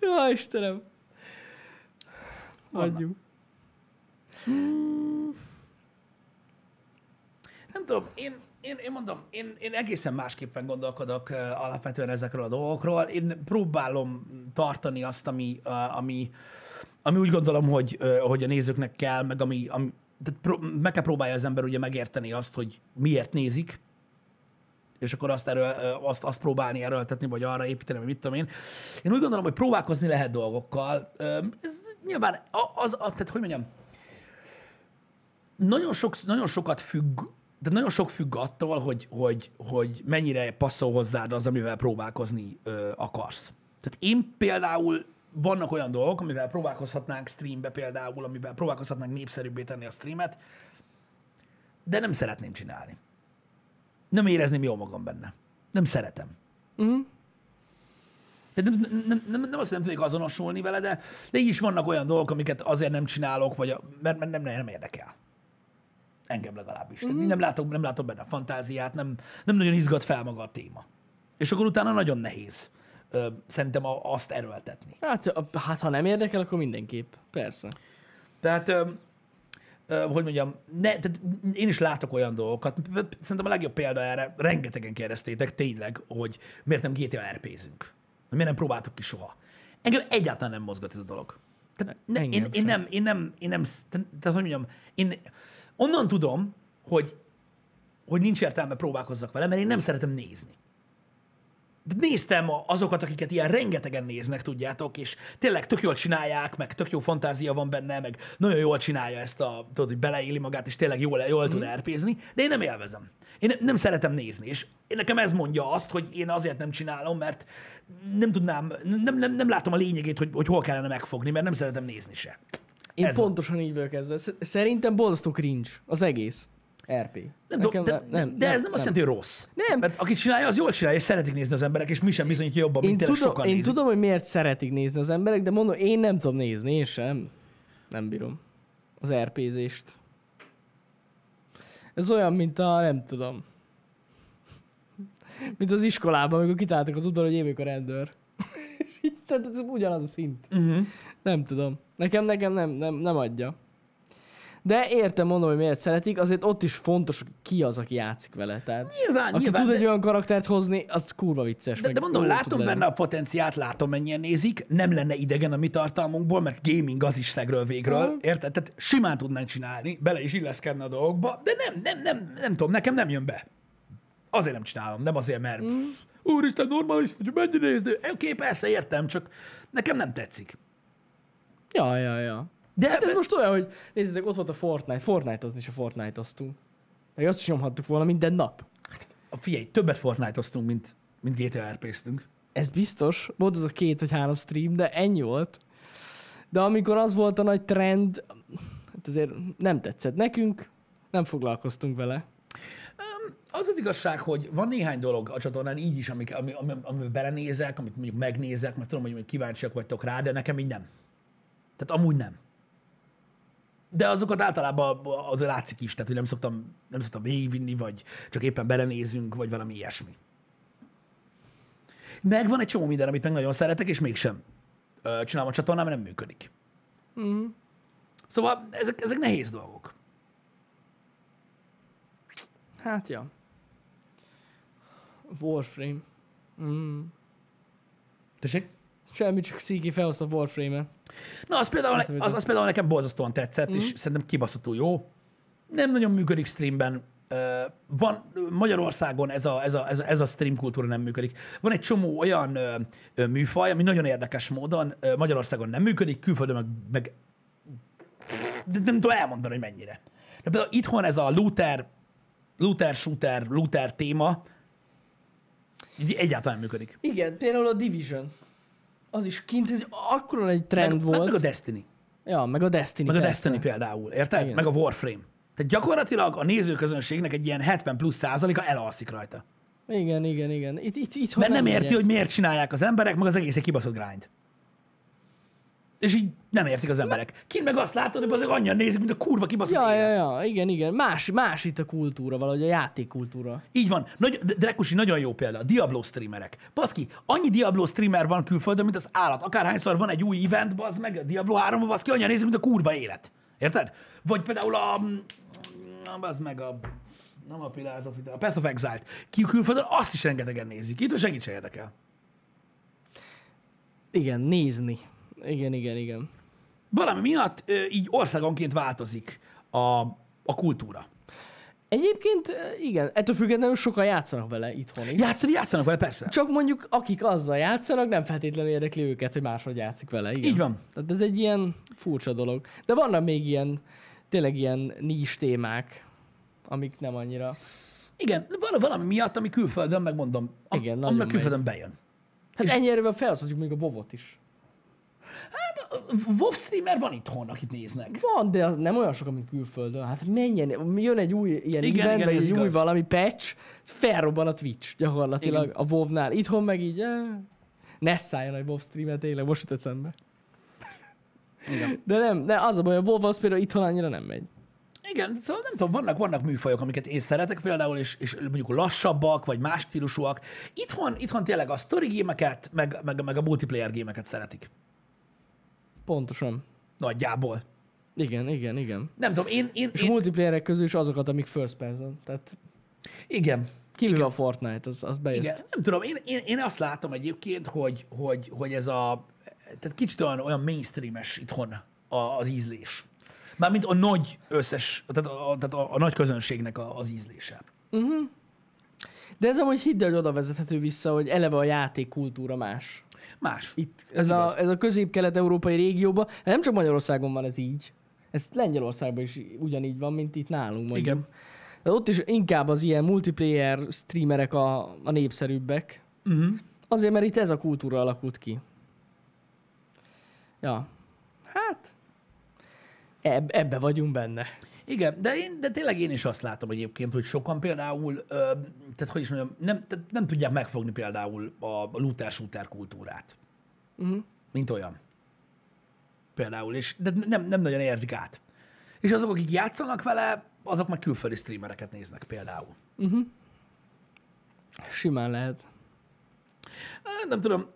ja, Istenem. Adjuk. Nem tudom, én, én, én mondom, én, én egészen másképpen gondolkodok uh, alapvetően ezekről a dolgokról. Én próbálom tartani azt, ami, uh, ami, ami úgy gondolom, hogy, uh, hogy a nézőknek kell, meg ami, ami tehát pró- meg kell próbálja az ember ugye megérteni azt, hogy miért nézik, és akkor azt, erről, ö, azt, azt próbálni erőltetni, vagy arra építeni, vagy mit tudom én. Én úgy gondolom, hogy próbálkozni lehet dolgokkal. Ez nyilván az, az tehát hogy mondjam, nagyon, sok, nagyon sokat függ, de nagyon sok függ attól, hogy, hogy, hogy mennyire passzol hozzád az, amivel próbálkozni akarsz. Tehát én például vannak olyan dolgok, amivel próbálkozhatnánk streambe például, amivel próbálkozhatnánk népszerűbbé tenni a streamet, de nem szeretném csinálni. Nem érezném jól magam benne. Nem szeretem. Uh-huh. Tehát nem, nem, nem, nem azt nem tudjuk azonosulni vele, de, de így is vannak olyan dolgok, amiket azért nem csinálok, vagy a, mert, mert nem, nem érdekel. Engem legalábbis. Tehát nem, látok, nem látok benne a fantáziát, nem, nem nagyon izgat fel maga a téma. És akkor utána nagyon nehéz ö, szerintem a, azt erőltetni. Hát, hát, ha nem érdekel, akkor mindenképp. Persze. Tehát, ö, hogy mondjam, ne, tehát én is látok olyan dolgokat. Szerintem a legjobb példa erre, rengetegen kérdeztétek tényleg, hogy miért nem GTA RP-zünk. Hogy miért nem próbáltuk ki soha. Engem egyáltalán nem mozgat ez a dolog. Tehát ne, én, én, nem, én nem, én nem, tehát hogy mondjam, én onnan tudom, hogy, hogy nincs értelme próbálkozzak vele, mert én nem szeretem nézni. Néztem azokat, akiket ilyen rengetegen néznek, tudjátok, és tényleg tök jól csinálják, meg tök jó fantázia van benne, meg nagyon jól csinálja ezt a, tudod, hogy beleéli magát, és tényleg jól, jól tud erpézni, de én nem élvezem. Én ne- nem szeretem nézni, és én nekem ez mondja azt, hogy én azért nem csinálom, mert nem tudnám, nem, nem, nem látom a lényegét, hogy, hogy hol kellene megfogni, mert nem szeretem nézni se. Én Ez van. pontosan így vagyok ezzel. Sz- Szerintem borzasztó cringe az egész RP. Nem, Nekem de, de, de ez nem azt jelenti, hogy rossz. Nem. Mert aki csinálja, az jól csinálja, és szeretik nézni az emberek, és mi sem bizonyítja jobban, mint Én, tényleg tudom, sokan én nézik. tudom, hogy miért szeretik nézni az emberek, de mondom, én nem tudom nézni, én sem. Nem bírom az RP-zést. Ez olyan, mint a, nem tudom, mint az iskolában, amikor kitáltak az udvar, hogy én a rendőr. (laughs) És így, tehát ez ugyanaz a szint. Uh-huh. Nem tudom. Nekem, nekem nem, nem, nem adja. De értem mondom, hogy miért szeretik, azért ott is fontos, hogy ki az, aki játszik vele. Tehát, Nyilván, aki nyilván, tud de, egy olyan karaktert hozni, az kurva vicces. de, meg de mondom, látom tud lenni. benne a potenciát, látom mennyien nézik, nem lenne idegen a mi tartalmunkból, mert gaming az is szegről végről, Mhm. érted? Tehát simán tudnánk csinálni, bele is illeszkedne a dolgokba, de nem, nem, nem, nem tudom, nekem nem jön be. Azért nem csinálom, nem azért, mert Mhm. úristen, normális vagy, mennyi néző. Oké, okay, persze, értem, csak nekem nem tetszik. Ja, ja, ja. De Hát ez most olyan, hogy nézzétek, ott volt a Fortnite, Fortnite-ozni se Fortnite-oztunk. Meg azt is nyomhattuk volna minden nap. Figyelj, többet Fortnite-oztunk, mint, mint GTA RP-ztünk. Ez biztos. Volt az a két vagy három stream, de ennyi volt. De amikor az volt a nagy trend, hát azért nem tetszett nekünk, nem foglalkoztunk vele. Az az igazság, hogy van néhány dolog a csatornán így is, amik, ami, ami, amiben belenézek, amit mondjuk megnézek, mert tudom, hogy kíváncsiak vagytok rá, de nekem így nem. Tehát amúgy nem. De azokat általában azért látszik is, tehát hogy nem szoktam, nem szoktam végigvinni, vagy csak éppen belenézünk, vagy valami ilyesmi. Meg van egy csomó minden, amit meg nagyon szeretek, és mégsem ö, csinálom a csatornán, mert nem működik. Mm. Szóval ezek, ezek nehéz dolgok. Hát ja. Warframe. Mm. Tessék? Semmi, csak Sziki felhozta Warframe-et. Na, az például, az, az például nekem borzasztóan tetszett, Mhm. és szerintem kibaszható jó. Nem nagyon működik streamben. Van Magyarországon ez a, ez, a, ez, a, ez a stream kultúra nem működik. Van egy csomó olyan ö, ö, műfaj, ami nagyon érdekes módon ö, Magyarországon nem működik, külföldön meg, meg de nem tudom elmondani, hogy mennyire. De például itthon ez a looter, looter, shooter, looter téma egyáltalán nem működik. Igen, például a Division. Az is kint, ez akkora egy trend meg, volt. Meg, a Destiny. Ja, meg a Destiny Meg a persze. Destiny például, érted? Igen. Meg a Warframe. Tehát gyakorlatilag a nézőközönségnek egy ilyen 70 plusz százaléka elalszik rajta. Igen, igen, igen. Itt, itt, itt Mert nem, megy érti, hogy miért csinálják az emberek, meg az egész egy kibaszott grind. És így nem értik az emberek. Kint meg azt látod, hogy azok annyian nézik, mint a kurva kibaszott Ja, ja, ja, igen, igen. Más, más itt a kultúra, valahogy a játékkultúra. Így van. Nagy, Drekusi nagyon jó példa. A Diablo streamerek. Baszki, annyi Diablo streamer van külföldön, mint az állat. Akárhányszor van egy új event, bazd meg, a Diablo 3 baszki, annyian nézik, mint a kurva élet. Érted? Vagy például a... Na, bazd meg a... Nem a Pillars of a Path of Exile-t. Ki külföldön azt is rengetegen nézik. Itt segít se érdekel. Igen, nézni. Igen, igen, igen. Valami miatt ö, így országonként változik a, a kultúra. Egyébként igen, ettől függetlenül sokan játszanak vele itthon is. Játszani játszanak vele, persze. Csak mondjuk akik azzal játszanak, nem feltétlenül érdekli őket, hogy máshogy játszik vele. Igen. Így van. Tehát ez egy ilyen furcsa dolog. De vannak még ilyen, tényleg ilyen nis témák, amik nem annyira... Igen, val- valami miatt, ami külföldön, megmondom, am, Igen, ami külföldön bejön. Hát és... ennyi erővel felhasználjuk még a vovot is. WoW streamer van itthon, akit néznek. Van, de az nem olyan sokan, mint külföldön. Hát menjen, jön egy új ilyen Igen, event, igen, vagy egy új igaz. valami patch, felrobban a Twitch gyakorlatilag Igen. a WoW-nál. Itthon meg így, eh, ne szálljon egy WoW streamer, tényleg, most jut eszembe. Igen. De nem, de az a baj, a WoW az például itthon annyira nem megy. Igen, szóval nem tudom, vannak, vannak műfajok, amiket én szeretek például, és, és mondjuk lassabbak, vagy más stílusúak. Itthon, itthon tényleg a story gémeket, meg, meg, meg a multiplayer gémeket szeretik. Pontosan. Nagyjából. Igen, igen, igen. Nem tudom, én, én, És én multiplayerek közül is azokat, amik first person. Tehát igen, kivéve a Fortnite, az, az bejött. igen, nem tudom, én, én, én azt látom egyébként, hogy, hogy, hogy ez a, tehát kicsit olyan, olyan mainstreames itthon az ízlés. Mármint a nagy összes, tehát a, tehát a, a nagy közönségnek a, az ízlése. De ez amúgy hidd el, hogy oda vezethető vissza, hogy eleve a játékkultúra más. Más. Itt, Ez ez, a, ez a közép-kelet-európai régióban, nem csak Magyarországon van ez így, ez Lengyelországban is ugyanígy van, mint itt nálunk mondjuk. Igen. De ott is inkább az ilyen multiplayer streamerek a, a népszerűbbek. Uh-huh. Azért, mert itt ez a kultúra alakult ki. Ja. Hát, eb, ebbe vagyunk benne. Igen, de, én, de tényleg én is azt látom egyébként, hogy sokan például, ö, tehát hogy is mondjam, nem, tehát nem tudják megfogni például a, a shooter kultúrát. Uh-huh. Mint olyan. Például, és de nem, nem nagyon érzik át. És azok, akik játszanak vele, azok meg külföldi streamereket néznek például. Simán lehet. Nem tudom,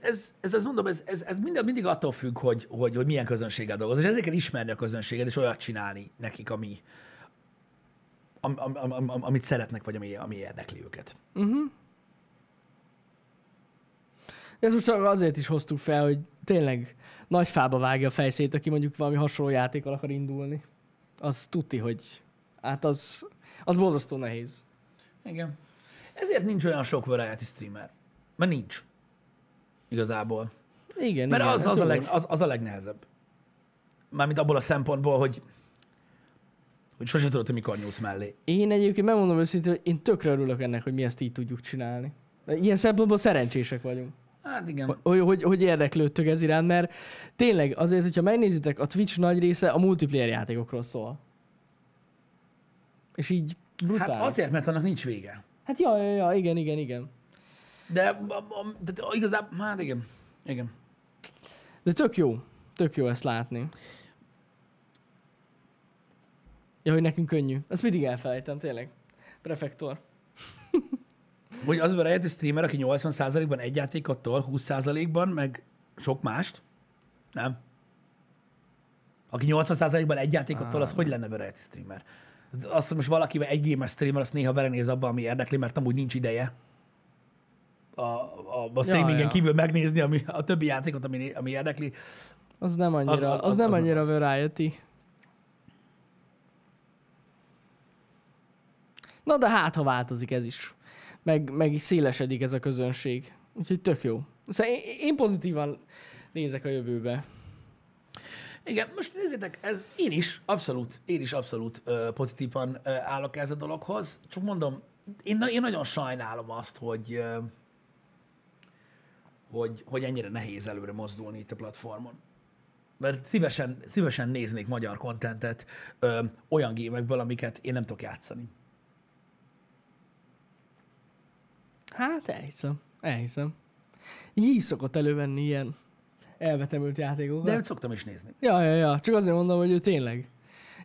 ez, ez, ez mondom, ez, ez, ez minden, mindig attól függ, hogy, hogy, hogy milyen közönséggel dolgoz, és ezért kell ismerni a közönséget, és olyat csinálni nekik, ami, am, am, am, am, amit szeretnek, vagy ami, ami érdekli őket. Ezt most azért is hoztuk fel, hogy tényleg nagy fába vágja a fejszét, aki mondjuk valami hasonló játékkal akar indulni. Az tuti, hogy hát az, az borzasztó nehéz. Igen. Ezért nincs olyan sok variety streamer. Mert nincs. Igazából. Igen, Mert igen, az, az, a leg, az, az a legnehezebb. Mármint abból a szempontból, hogy, hogy sose tudod, hogy mikor nyúlsz mellé. Én egyébként megmondom őszintén, hogy én tökre örülök ennek, hogy mi ezt így tudjuk csinálni. Ilyen szempontból szerencsések vagyunk. Hát igen. Hogy, hogy, hogy érdeklődtök ez iránt, mert tényleg azért, hogyha megnézitek, a Twitch nagy része a multiplayer játékokról szól. És így brutál. Hát azért, mert annak nincs vége. Hát ja, ja, ja, igen, igen, igen. De tehát igazából, hát igen. Igen. De tök jó. Tök jó ezt látni. Ja, hogy nekünk könnyű. Ezt mindig elfelejtem, tényleg. Prefektor. (laughs) Hogy az a variety streamer, aki 80%-ban egy játékot tol, 20%-ban, meg sok mást? Nem. Aki 80%-ban egy játékot tol, az hogy lenne variety streamer? Azt, hogy most valakivel egy gamer streamer, azt néha belenéz abba, ami érdekli, mert amúgy nincs ideje a, a, a streamingen ja. kívül megnézni ami, a többi játékot, ami, ami érdekli. Az nem annyira, az, Az- az, az- nem az annyira az. variety. Na de hát, ha változik ez is. Meg, meg szélesedik ez a közönség. Úgyhogy tök jó. Szóval én, én pozitívan nézek a jövőbe. Igen, most nézzétek, ez én is abszolút, én is abszolút ö, pozitívan ö, állok ez a dologhoz. Csak mondom, én, én nagyon sajnálom azt, hogy, ö, hogy, hogy ennyire nehéz előre mozdulni itt a platformon. Mert szívesen, szívesen néznék magyar kontentet ö, olyan gémekből, amiket én nem tudok játszani. Hát elhiszem. Elhiszem. Így szokott elővenni ilyen elvetemült játékokat. De őt szoktam is nézni. Ja, ja, ja. Csak azért mondom, hogy ő tényleg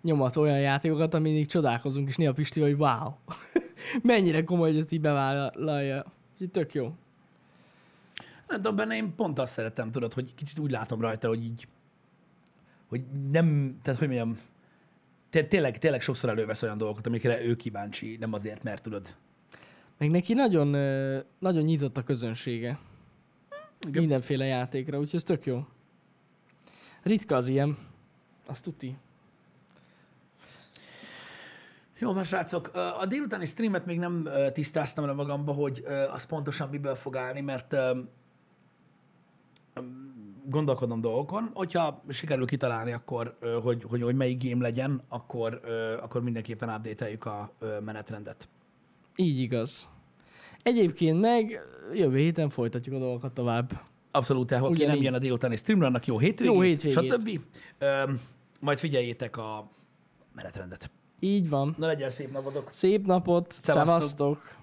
nyomat olyan játékokat, amin így csodálkozunk, és néha Pisti, hogy wow. (laughs) Mennyire komoly, hogy ezt így bevállalja. Úgyhogy tök jó. Nem tudom, benne én pont azt szeretem, tudod, hogy kicsit úgy látom rajta, hogy így, hogy nem, tehát hogy mondjam, té- tényleg, tényleg sokszor elővesz olyan dolgokat, amikre ő kíváncsi, nem azért, mert tudod. Meg neki nagyon, nagyon nyitott a közönsége. Igen. Mindenféle játékra, úgyhogy ez tök jó. Ritka az ilyen. Azt tuti. Jó van, srácok, a délutáni streamet még nem tisztáztam le magamba, hogy az pontosan miből fog állni, mert gondolkodom dolgokon. Hogyha sikerül kitalálni akkor, hogy, hogy, hogy melyik game legyen, akkor, akkor mindenképpen update a menetrendet. Így igaz. Egyébként meg jövő héten folytatjuk a dolgokat tovább. Abszolút, aki Ugyanígy. nem jön a délutáni streamre, annak jó hétvégét, Jó hétvégét. stb. Öm, majd figyeljétek a menetrendet. Így van. Na legyen szép napotok! Szép napot, Szevasztok. szevasztok!